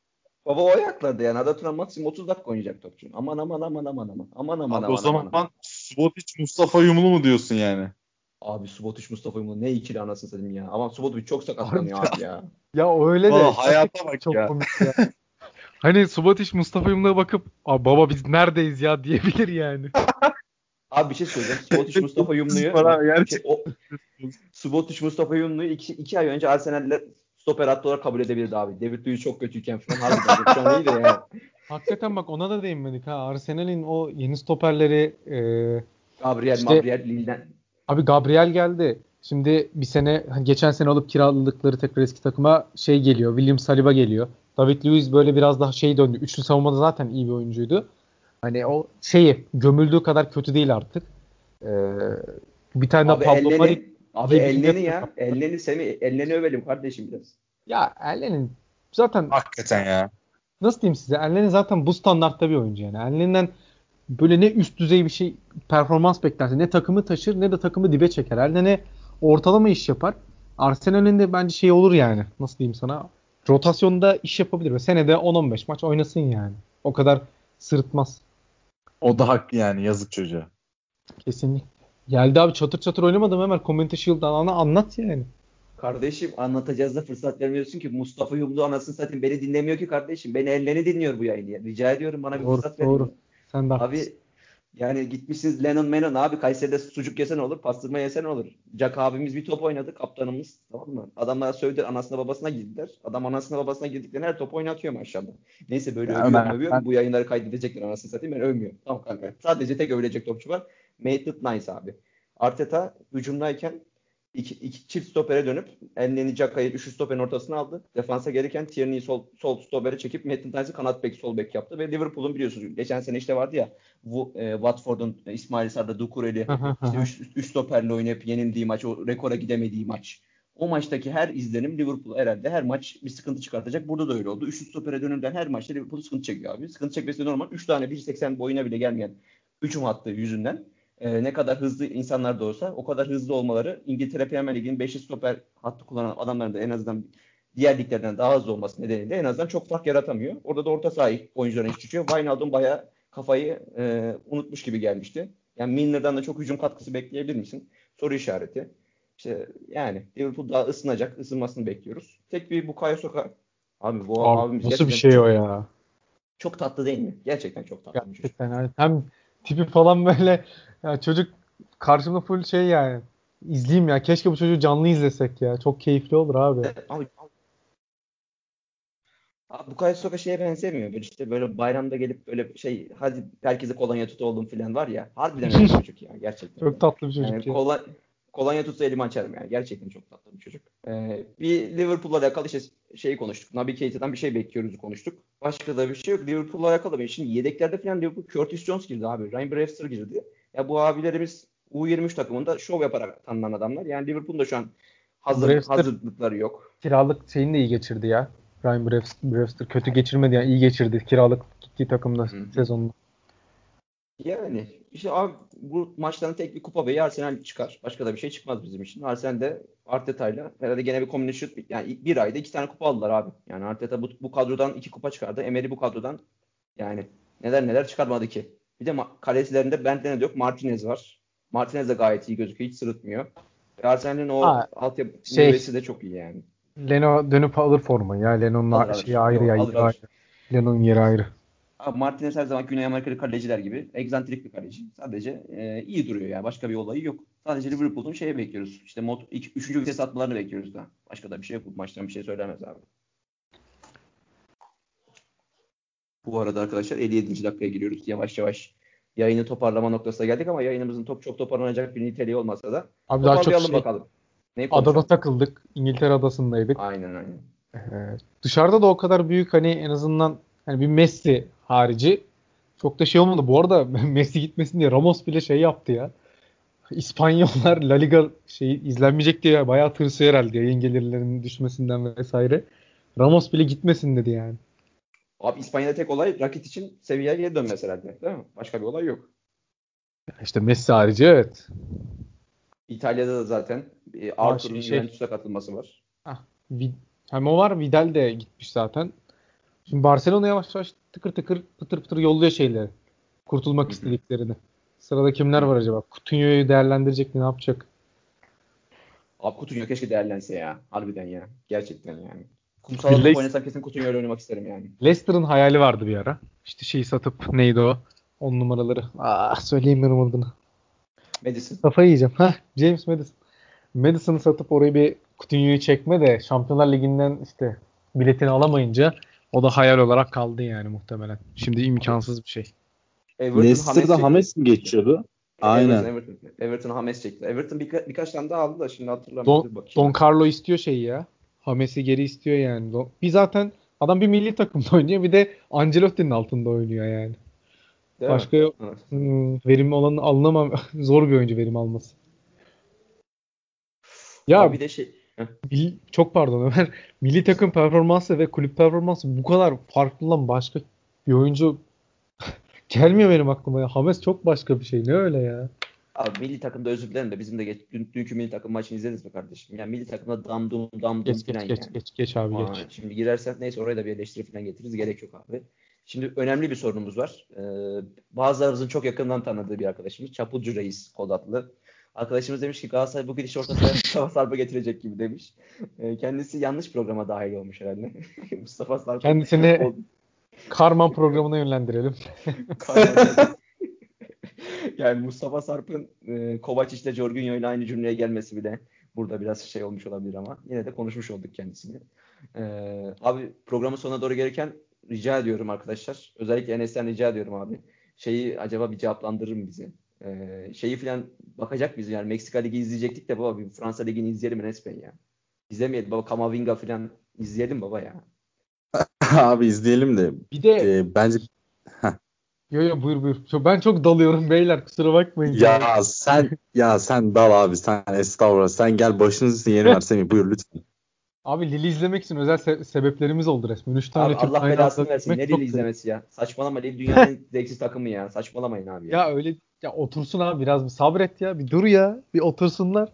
Baba o ayaklarda yani. Arda Turan maksimum 30 dakika oynayacak topçu. Aman aman aman aman aman. Aman aman Abi aman. o zaman aman. Subotic Mustafa Yumlu mu diyorsun yani? Abi Subotic Mustafa Yumlu ne ikili anasını satayım ya. Ama Subotic çok sakatlanıyor abi ya. (laughs) Ya öyle de hayata bak çok ya. komik ya. (laughs) Hani Subotic Mustafa Yumlu'ya bakıp Aa, baba biz neredeyiz ya diyebilir yani. (laughs) Abi bir şey söyleyeceğim. Subotic Mustafa Yumlu'yu abi, gerçekten. Şey, o, Subotic Mustafa Yumlu'yu iki, iki ay önce Arsenal'le stoper hattı olarak kabul edebilirdi abi. David Luiz çok kötüyken falan harbiden. Şu an iyiydi yani. Hakikaten bak ona da değinmedik ha. Arsenal'in o yeni stoperleri e, Gabriel, İşte- Gabriel Lille'den. Abi Gabriel geldi. Şimdi bir sene hani geçen sene alıp kiraladıkları tekrar eski takıma şey geliyor. William Saliba geliyor. David Luiz böyle biraz daha şey döndü. Üçlü savunmada zaten iyi bir oyuncuydu. Hani o şeyi gömüldüğü kadar kötü değil artık. Ee, bir tane de Abi Pablo Mari abi yine- ya. Ellerini Semi, ellerini övelim kardeşim biraz. ya Ellen'in zaten Hakikaten ya. nasıl diyeyim size? Ellen'in zaten bu standartta bir oyuncu yani. Ellen'den böyle ne üst düzey bir şey performans beklersin. Ne takımı taşır ne de takımı dibe çeker. Ellen'e ortalama iş yapar. Arsenal'in de bence şey olur yani. Nasıl diyeyim sana? Rotasyonda iş yapabilir ve senede 10-15 maç oynasın yani. O kadar sırıtmaz. O da hak yani yazık çocuğa. Kesinlikle. Geldi abi çatır çatır oynamadım hemen Community Shield alana anlat yani. Kardeşim anlatacağız da fırsat vermiyorsun ki. Mustafa Yumlu anasını satayım beni dinlemiyor ki kardeşim. Beni ellerini dinliyor bu yayını. ya. Rica ediyorum bana bir Doğru, fırsat verin. doğru. Sen de haklısın. Abi yani gitmişsiniz Lennon Menon abi Kayseri'de sucuk yesen olur, pastırma yesen olur. Jack abimiz bir top oynadı kaptanımız tamam mı? Adamlara sövdüler anasına babasına girdiler. Adam anasına babasına girdiklerinde her top oynatıyor maşallah. Neyse böyle Ya övüyorum Ömer, övüyorum. ben- Bu yayınları kaydedecekler anasını satayım ben övmüyorum. Tamam kanka. Sadece tek övülecek topçu var. Maitland Nice abi. Arteta hücumdayken iki, iki çift stopere dönüp Elneni Caka'yı üçlü stoperin ortasına aldı. Defansa gereken Tierney'i sol, sol stopere çekip Matt Tynes'i kanat bek sol bek yaptı ve Liverpool'un biliyorsunuz geçen sene işte vardı ya bu e, Watford'un e, İsmail Sarda Dukureli işte üç, üç stoperle oynayıp yenildiği maç o rekora gidemediği maç. O maçtaki her izlenim Liverpool herhalde her maç bir sıkıntı çıkartacak. Burada da öyle oldu. Üçlü stopere dönümden her maçta Liverpool sıkıntı çekiyor abi. Sıkıntı çekmesi normal. 3 tane 1.80 boyuna bile gelmeyen hücum hattı yüzünden e, ne kadar hızlı insanlar olsa o kadar hızlı olmaları İngiltere Premier Ligi'nin 5 stoper hattı kullanan adamların da en azından diğer liglerden daha hızlı olması nedeniyle en azından çok fark yaratamıyor. Orada da orta sahip oyuncuların iş düşüyor. Wijnaldum bayağı kafayı e, unutmuş gibi gelmişti. Yani Milner'dan da çok hücum katkısı bekleyebilir misin? Soru işareti. İşte yani Liverpool daha ısınacak. ısınmasını bekliyoruz. Tek bir Bukayo Soka. Abi bu Abi, abimiz nasıl bir şey o ya? çok tatlı değil mi? Gerçekten çok tatlı. Gerçekten yani hem tipi falan (laughs) böyle ya çocuk karşımda full şey yani izleyeyim ya. Keşke bu çocuğu canlı izlesek ya. Çok keyifli olur abi. Abi, abi Bukayo Saka şeye benzemiyor. Böyle işte böyle bayramda gelip böyle şey hadi herkese kolonya tut oldum falan var ya. Harbiden öyle bir çocuk ya gerçekten. Çok tatlı bir çocuk Yani ya. kola, kolonya tutsa elimi açarım yani. Gerçekten çok tatlı bir çocuk. Ee, bir Liverpool'la alakalı işte şeyi konuştuk. Naby Keita'dan bir şey bekliyoruz konuştuk. Başka da bir şey yok. Liverpool'la alakalı bir Şimdi yedeklerde falan Liverpool Curtis Jones girdi abi. Ryan Brewster girdi. Ya bu abilerimiz U23 takımında şov yaparak tanınan adamlar. Yani Liverpool'da şu an hazır, Brewster- hazırlıkları yok. Kiralık şeyini de iyi geçirdi ya. Ryan Brewster, Brewster kötü geçirmedi yani iyi geçirdi kiralık gittiği takımda Hı hı. Yani işte abi bu maçların tek bir kupa beyi Arsenal çıkar. Başka da bir şey çıkmaz bizim için. Arsenal de Arteta'yla herhalde gene bir combination yani bir ayda iki tane kupa aldılar abi. Yani Arteta bu, bu kadrodan iki kupa çıkardı. Emery bu kadrodan yani neler neler çıkarmadı ki. Bir de kalecilerinde Bent'le de yok. Martinez var. Martinez de gayet iyi gözüküyor. Hiç sırıtmıyor. Ve Arsenal'in o altyapı şey- de çok iyi yani. Leno dönüp alır formayı ya. Leno'nun şeyi ayrı ya. Alır, alır. Leno'nun yeri ayrı. Abi Martinez her zaman Güney Amerikalı kaleciler gibi egzantrik bir kaleci. Sadece e, iyi duruyor yani. Başka bir olayı yok. Sadece Liverpool'un şeye bekliyoruz. İşte mod, ilk, üçüncü vites atmalarını bekliyoruz da. Başka da bir şey yok. Maçtan bir şey söylemez abi. Bu arada arkadaşlar 57. dakikaya giriyoruz. Yavaş yavaş yayını toparlama noktasına geldik ama yayınımızın top çok toparlanacak bir niteliği olmasa da Abi daha çok şey, bakalım. Neyi adada takıldık. İngiltere adasındaydık. Aynen aynen. Ee, dışarıda da o kadar büyük hani en azından hani bir Messi harici çok da şey olmadı. Bu arada (laughs) Messi gitmesin diye Ramos bile şey yaptı ya. İspanyollar La Liga şey izlenmeyecek diye bayağı tırsıyor herhalde yayın gelirlerinin düşmesinden vesaire. Ramos bile gitmesin dedi yani. Abi İspanya'da tek olay Rakit için seviyeye geri dönmesi herhalde. Değil mi? Başka bir olay yok. İşte Messi harici evet. İtalya'da da zaten Arthur'un şey- Juventus'a katılması var. Vid- hem o var Vidal de gitmiş zaten. Şimdi Barcelona yavaş yavaş tıkır tıkır pıtır pıtır yolluyor şeyleri. Kurtulmak istediklerini. Sırada kimler var acaba? Coutinho'yu değerlendirecek mi? Ne yapacak? Abi Coutinho keşke değerlense ya. Harbiden ya. Gerçekten yani. Kumsalda Leicester- oynasam kesin Coutinho ile oynamak isterim yani. Leicester'ın hayali vardı bir ara. İşte şeyi satıp neydi o? 10 numaraları. Ah söyleyemiyorum adını. Madison. Kafayı yiyeceğim. Hah James Madison. Madison'ı satıp orayı bir Coutinho'yu çekme de Şampiyonlar Ligi'nden işte biletini alamayınca o da hayal olarak kaldı yani muhtemelen. Şimdi imkansız bir şey. Everton Leicester'da. Hames mi geçiyordu? Aynen. Everton, Everton, Everton Hames çekti. Everton birka- birkaç tane daha aldı da şimdi hatırlamıyorum. Don. Don Carlo istiyor şeyi ya. Hames'i geri istiyor yani. Don- Bir zaten adam bir milli takımda (laughs) oynuyor bir de Ancelotti'nin altında oynuyor yani. Değil mi? Başka Evet. hmm, verimli olanı alınamam. (laughs) Zor bir oyuncu verim alması. Ya Abi bir de şey Mil- çok pardon Ömer. (laughs) Milli takım performansı ve kulüp performansı bu kadar farklı olan başka bir oyuncu (laughs) gelmiyor benim aklıma ya. Hames çok başka bir şey. Ne öyle ya? abi milli takımda özür dilerim de bizim de geç, dün, dünkü milli takım maçını izlediniz mi kardeşim? Yani milli takımda damdum damdum Geç falan geç geç yani. geç geç abi Aa, geç. Şimdi girersek neyse oraya da bir eleştiri falan getiririz. Gerek yok abi. Şimdi önemli bir sorunumuz var. Ee, bazılarımızın çok yakından tanıdığı bir arkadaşımız. Çapulcu Reis kod adlı. Arkadaşımız demiş ki Galatasaray bu gidişle orta sahaya (laughs) Mustafa Sarp'ı getirecek gibi demiş. Ee, kendisi yanlış programa dahil olmuş herhalde. (laughs) Mustafa Sarp. Kendisini (laughs) Karman programına yönlendirelim. yani Mustafa Sarp'ın e, Kovac ile Jorginho ile aynı cümleye gelmesi bile burada biraz şey olmuş olabilir ama yine de konuşmuş olduk kendisini. Ee, abi programın sonuna doğru gelirken rica ediyorum arkadaşlar. Özellikle Enes'ten rica ediyorum abi. Şeyi acaba bir cevaplandırır mı bizi? Ee, şeyi falan bakacak biz yani Meksika Ligi izleyecektik de baba bir Fransa Ligi'ni izleyelim resmen ya. İzlemeyelim baba Kamavinga falan izleyelim baba ya. (laughs) Abi izleyelim de Bir de e, bence yo yo buyur buyur. Ben çok dalıyorum beyler kusura bakmayın. ya sen ya sen dal abi sen estağfurullah sen gel başınızı yeni ver Semih buyur lütfen. Abi Lili izlemek için özel se- sebeplerimiz oldu resmen. 3 tane Abi Türk Allah belasını versin. Ne güzel. izlemesi ya. Saçmalama Lille dünyanın en (laughs) zevksiz takımı ya. Saçmalamayın abi. Ya. Ya öyle ya otursun abi biraz bir sabret ya. Bir dur ya. Bir otursunlar.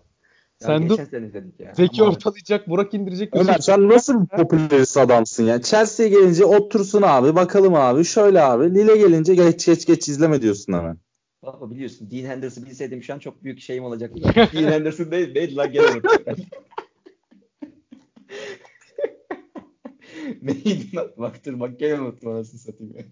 Sen Ya dur. geçen sene izledik ya. Zeki Ama- ortalayacak, Burak indirecek. Ömer sen nasıl bir popülerist adamsın ya? Chelsea gelince otursun abi bakalım abi şöyle abi. Lille gelince geç geç geç izleme diyorsun hemen. Baba biliyorsun Dean Henderson'ı bilseydim şu an çok büyük şeyim olacaktı. (laughs) Dean Henderson değil, değil lan gene unuttum ben. (laughs) Neydi lan? Baktır bak gene unuttum anasını satayım ya.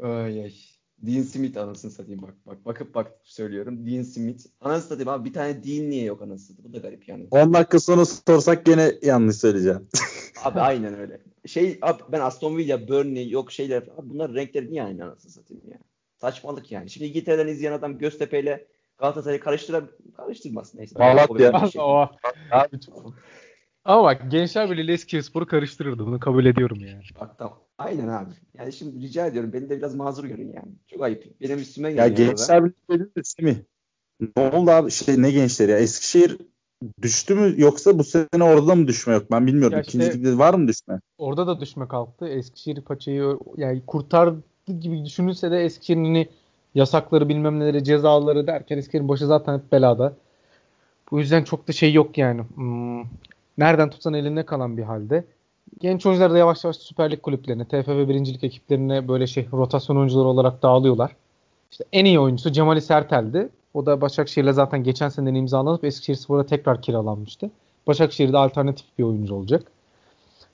(laughs) ay ay. Dean Smith anasını satayım bak. Bak bakıp bak söylüyorum. Dean Smith. Anasını satayım abi bir tane Dean niye yok anasını satayım. Bu da garip yani. 10 dakika sonra sorsak gene yanlış söyleyeceğim. (laughs) Abi aynen öyle. Şey abi ben Aston Villa, Burnley yok şeyler. Abi bunlar renkleri niye aynı anasını satayım ya. Saçmalık yani. Şimdi İngiltere'den izleyen adam Göztepe ile Galatasaray'ı karıştırar karıştırmaz neyse. Malatya. Şey. O- Ama bak gençler bile Eskispor'u karıştırırdı. Bunu kabul ediyorum yani. Bak tamam. Aynen abi. Yani şimdi rica ediyorum beni de biraz mazur görün yani. Çok ayıp. Benim üstüme Ya geliyor. gençler birliği dedin de Semih. Ne oldu abi şey ne gençleri ya? Eskişehir düştü mü yoksa bu sene orada da mı düşme yok? Ben bilmiyorum. Ya İkinci işte- ligde var mı düşme? Orada da düşme kalktı. Eskişehir paçayı yani kurtardı gibi düşünülse de Eskişehir'in hani yasakları bilmem neleri cezaları derken Eskişehir'in başı zaten hep belada. Bu yüzden çok da şey yok yani. Hmm, nereden tutsan elinde kalan bir halde. Genç oyuncular da yavaş yavaş Süper Lig kulüplerine, TFF birincilik ekiplerine böyle şey rotasyon oyuncuları olarak dağılıyorlar. İşte en iyi oyuncusu Cemali Sertel'di. O da Başakşehir'le zaten geçen sene imzalanıp Eskişehirspor'a tekrar kiralanmıştı. Başakşehir'de alternatif bir oyuncu olacak.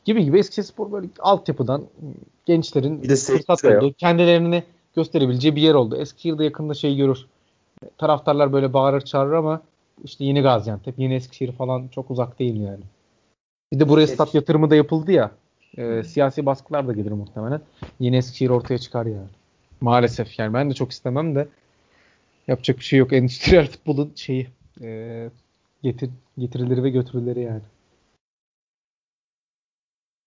Gibi gibi Eskişehirspor böyle altyapıdan gençlerin Bir de fırsat bulduğu, kendilerini gösterebileceği bir yer oldu. Eskişehir'de yakında şey görür. Taraftarlar böyle bağırır çağırır ama işte yeni Gaziantep, yeni Eskişehir falan çok uzak değil yani. Bir de buraya stat yatırımı da yapıldı ya. e, siyasi baskılar da gelir muhtemelen. Yeni Eskişehir ortaya çıkar yani. Maalesef yani ben de çok istemem de yapacak bir şey yok. Endüstriyel futbolun şeyi e, getir, getirileri ve götürüleri yani.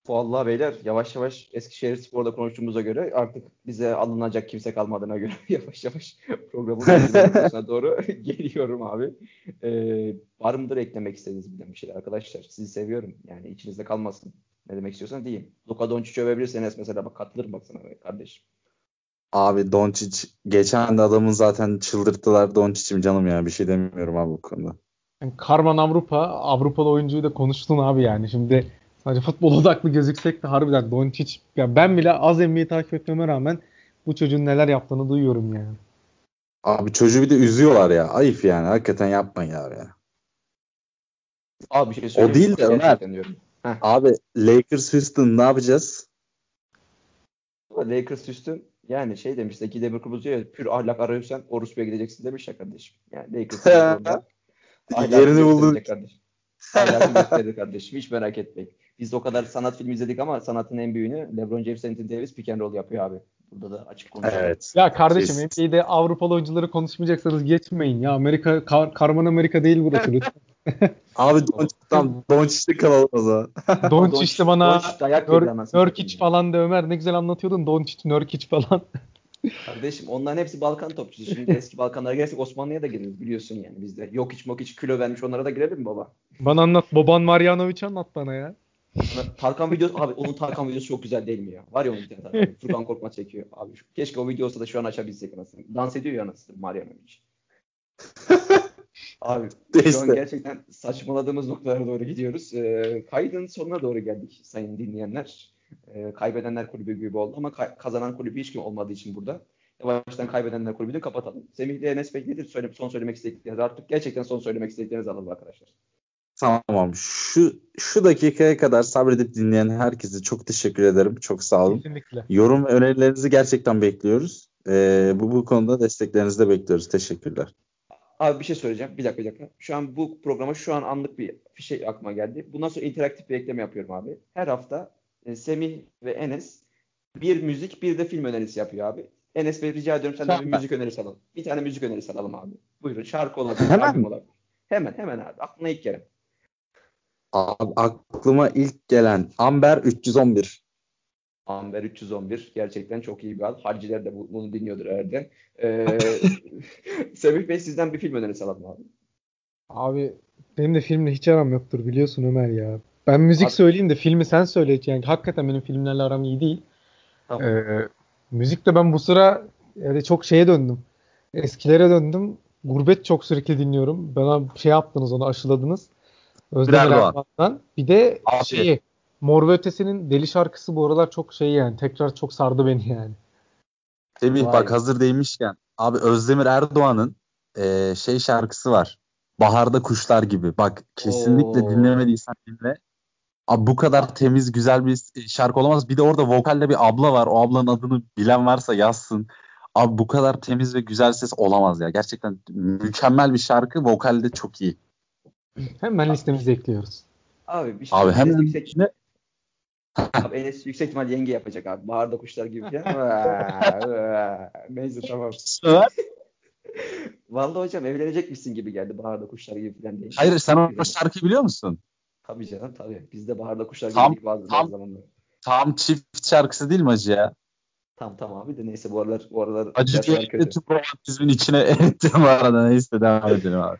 Vallahi beyler yavaş yavaş Eskişehir Spor'da konuştuğumuza göre artık bize alınacak kimse kalmadığına göre (laughs) yavaş yavaş programın sonuna (laughs) doğru (laughs) geliyorum abi. Ee, var mıdır eklemek istediğiniz bir şeyler arkadaşlar? Sizi seviyorum. Yani içinizde kalmasın. Ne demek istiyorsan diyeyim. Luka Doncic'i övebilirseniz mesela bak katılırım bak sana be kardeşim. Abi Doncic geçen de adamın zaten çıldırttılar Doncic'im canım ya bir şey demiyorum abi bu konuda. Yani Karman Avrupa, Avrupalı oyuncuyu da konuştun abi yani. Şimdi sadece futbol (laughs) odaklı gözüksek de harbiden Doncic, ya ben bile az NBA'yi takip etmeme rağmen bu çocuğun neler yaptığını duyuyorum yani. Abi çocuğu bir de üzüyorlar ya. Ayıp yani. Hakikaten yapmayın ya. ya. Abi bir şey söyleyeyim. değil mi? de Ömer. Abi Lakers Houston ne yapacağız? Lakers Houston yani şey demiş Zeki Demirkubuz diyor ya pür ahlak arıyorsan Orospu'ya gideceksin demiş ya kardeşim. Yani Lakers (laughs) Yerini buldun. kardeşim. Ahlakı gösterir kardeşim. Hiç merak etmeyin. Biz o kadar sanat filmi izledik ama sanatın en büyüğünü LeBron James Anthony Davis pick and roll yapıyor abi. Burada da açık konuşalım. Evet. Ya kardeşim Siz- NBA'de Avrupalı oyuncuları konuşmayacaksanız geçmeyin ya. Amerika, Kar- Karman Amerika değil burası lütfen. (laughs) Abi Doncic'ten Doncic'te kalalım o zaman. (laughs) Doncic işte bana Nörkic falan da Ömer ne güzel anlatıyordun. Doncic, Nörkic falan. (laughs) Kardeşim onların hepsi Balkan topçusu. Şimdi eski Balkanlara gelsek Osmanlı'ya da gireriz biliyorsun yani bizde. Yok hiç mok hiç kilo vermiş onlara da girelim mi baba? Bana anlat. Boban Marjanovic anlat bana ya. Tarkan videosu abi onun Tarkan videosu çok güzel değil mi ya? Var ya onun bir tane Tarkan. Furkan Korkmaz çekiyor. Abi şu- keşke o video olsa da şu an açabilsek anasını. Dans ediyor ya anasını Marjanovic. (laughs) Abi şu an gerçekten saçmaladığımız noktalara doğru gidiyoruz. Ee, kaydın sonuna doğru geldik sayın dinleyenler. Ee, kaybedenler kulübü gibi oldu ama kay- kazanan kulübü hiç kim olmadığı için burada. Yavaştan kaybedenler kulübünü kapatalım. Semih ile Enes Bey nedir söyle, son söylemek istedikleriniz? Artık gerçekten son söylemek istediklerinizi alalım arkadaşlar. Tamam. Şu şu dakikaya kadar sabredip dinleyen herkese çok teşekkür ederim. Çok sağ olun. Kesinlikle. Yorum ve önerilerinizi gerçekten bekliyoruz. Ee, bu bu konuda desteklerinizi de bekliyoruz. Teşekkürler. Abi bir şey söyleyeceğim. Bir dakika bir dakika. Şu an bu programa şu an anlık bir şey aklıma geldi. Bundan sonra interaktif bir ekleme yapıyorum abi. Her hafta e, Semih ve Enes bir müzik bir de film önerisi yapıyor abi. Enes Bey rica ediyorum senden bir müzik önerisi alalım. Bir tane müzik önerisi alalım abi. Buyurun şarkı olabilir, Hemen albüm mi? olabilir. Hemen hemen abi. Aklına ilk gelen. Abi, aklıma ilk gelen Amber 311. Amber 311 gerçekten çok iyi bir al. Harciler de bu- bunu dinliyordur herhalde. Ee, (laughs) Semih Bey sizden bir film önerisi alalım abi. Abi benim de filmle hiç aram yoktur biliyorsun Ömer ya. Ben müzik söyleyeyim de filmi sen söyle. Yani hakikaten benim filmlerle aram iyi değil. Tamam. Ee, müzikte ben bu sıra yani çok şeye döndüm. Eskilere döndüm. Gurbet çok sürekli dinliyorum. Bana şey yaptınız onu aşıladınız. Özdemir Erdoğan. Erdoğan'dan. Bir de Abi. şeyi Mor ve Ötesi'nin Deli şarkısı bu aralar çok şey yani. Tekrar çok sardı beni yani. Semih Vay. bak hazır değmişken. Abi Özdemir Erdoğan'ın e, şey şarkısı var. Baharda Kuşlar gibi. Bak kesinlikle Oo. dinlemediysen dinle. Abi bu kadar temiz güzel bir şarkı olamaz. Bir de orada vokalde bir abla var. O ablanın adını bilen varsa yazsın. Abi bu kadar temiz ve güzel ses olamaz ya. Gerçekten mükemmel bir şarkı. Vokalde çok iyi. Hemen listemize ekliyoruz. Abi bir şey Abi hemen yüksek, ne? (laughs) abi Enes yüksek ihtimal yenge yapacak abi. Baharda kuşlar gibi falan. Neyse tamam. (laughs) Vallahi hocam evlenecekmişsin gibi geldi baharda kuşlar gibi falan değil. Hayır sen o şarkıyı biliyor musun? Tabii canım tabii. Biz de baharda kuşlar Tam- gibi bazı, tam- zamanlar. Tam çift şarkısı değil mi acı ya? Tam tamam abi de neyse bu aralar bu aralar Acı tüm romantizmin içine (laughs) erittim bu arada. Neyse devam edelim abi.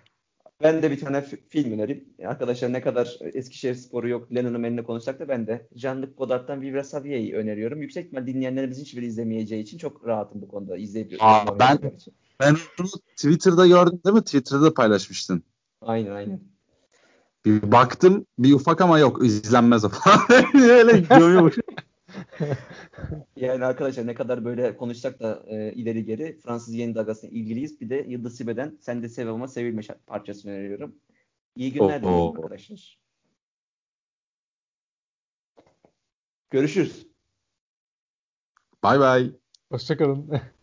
Ben de bir tane fi- film önereyim. Arkadaşlar ne kadar Eskişehir sporu yok, Lennon'un eline konuşsak da ben de Jean-Luc Godard'dan Vivre sa Vie'yi öneriyorum. Yüksek ihtimal dinleyenlerimiz hiçbiri izlemeyeceği için çok rahatım bu konuda. İzleyip Aa, ben- Ben onu Twitter'da gördüm değil mi? Twitter'da da paylaşmıştın. Aynen aynen. Bir baktım bir ufak ama yok izlenmez o falan. (laughs) Öyle görüyormuş. (laughs) Yani arkadaşlar ne kadar böyle konuşsak da e, ileri geri Fransız yeni dalgasına ilgiliyiz. Bir de Yıldız Sibe'den Sen de Sev ama Sevilme parçasını öneriyorum. İyi günler diliyorum arkadaşlar. Görüşürüz. Bay bay. Hoşçakalın. (laughs)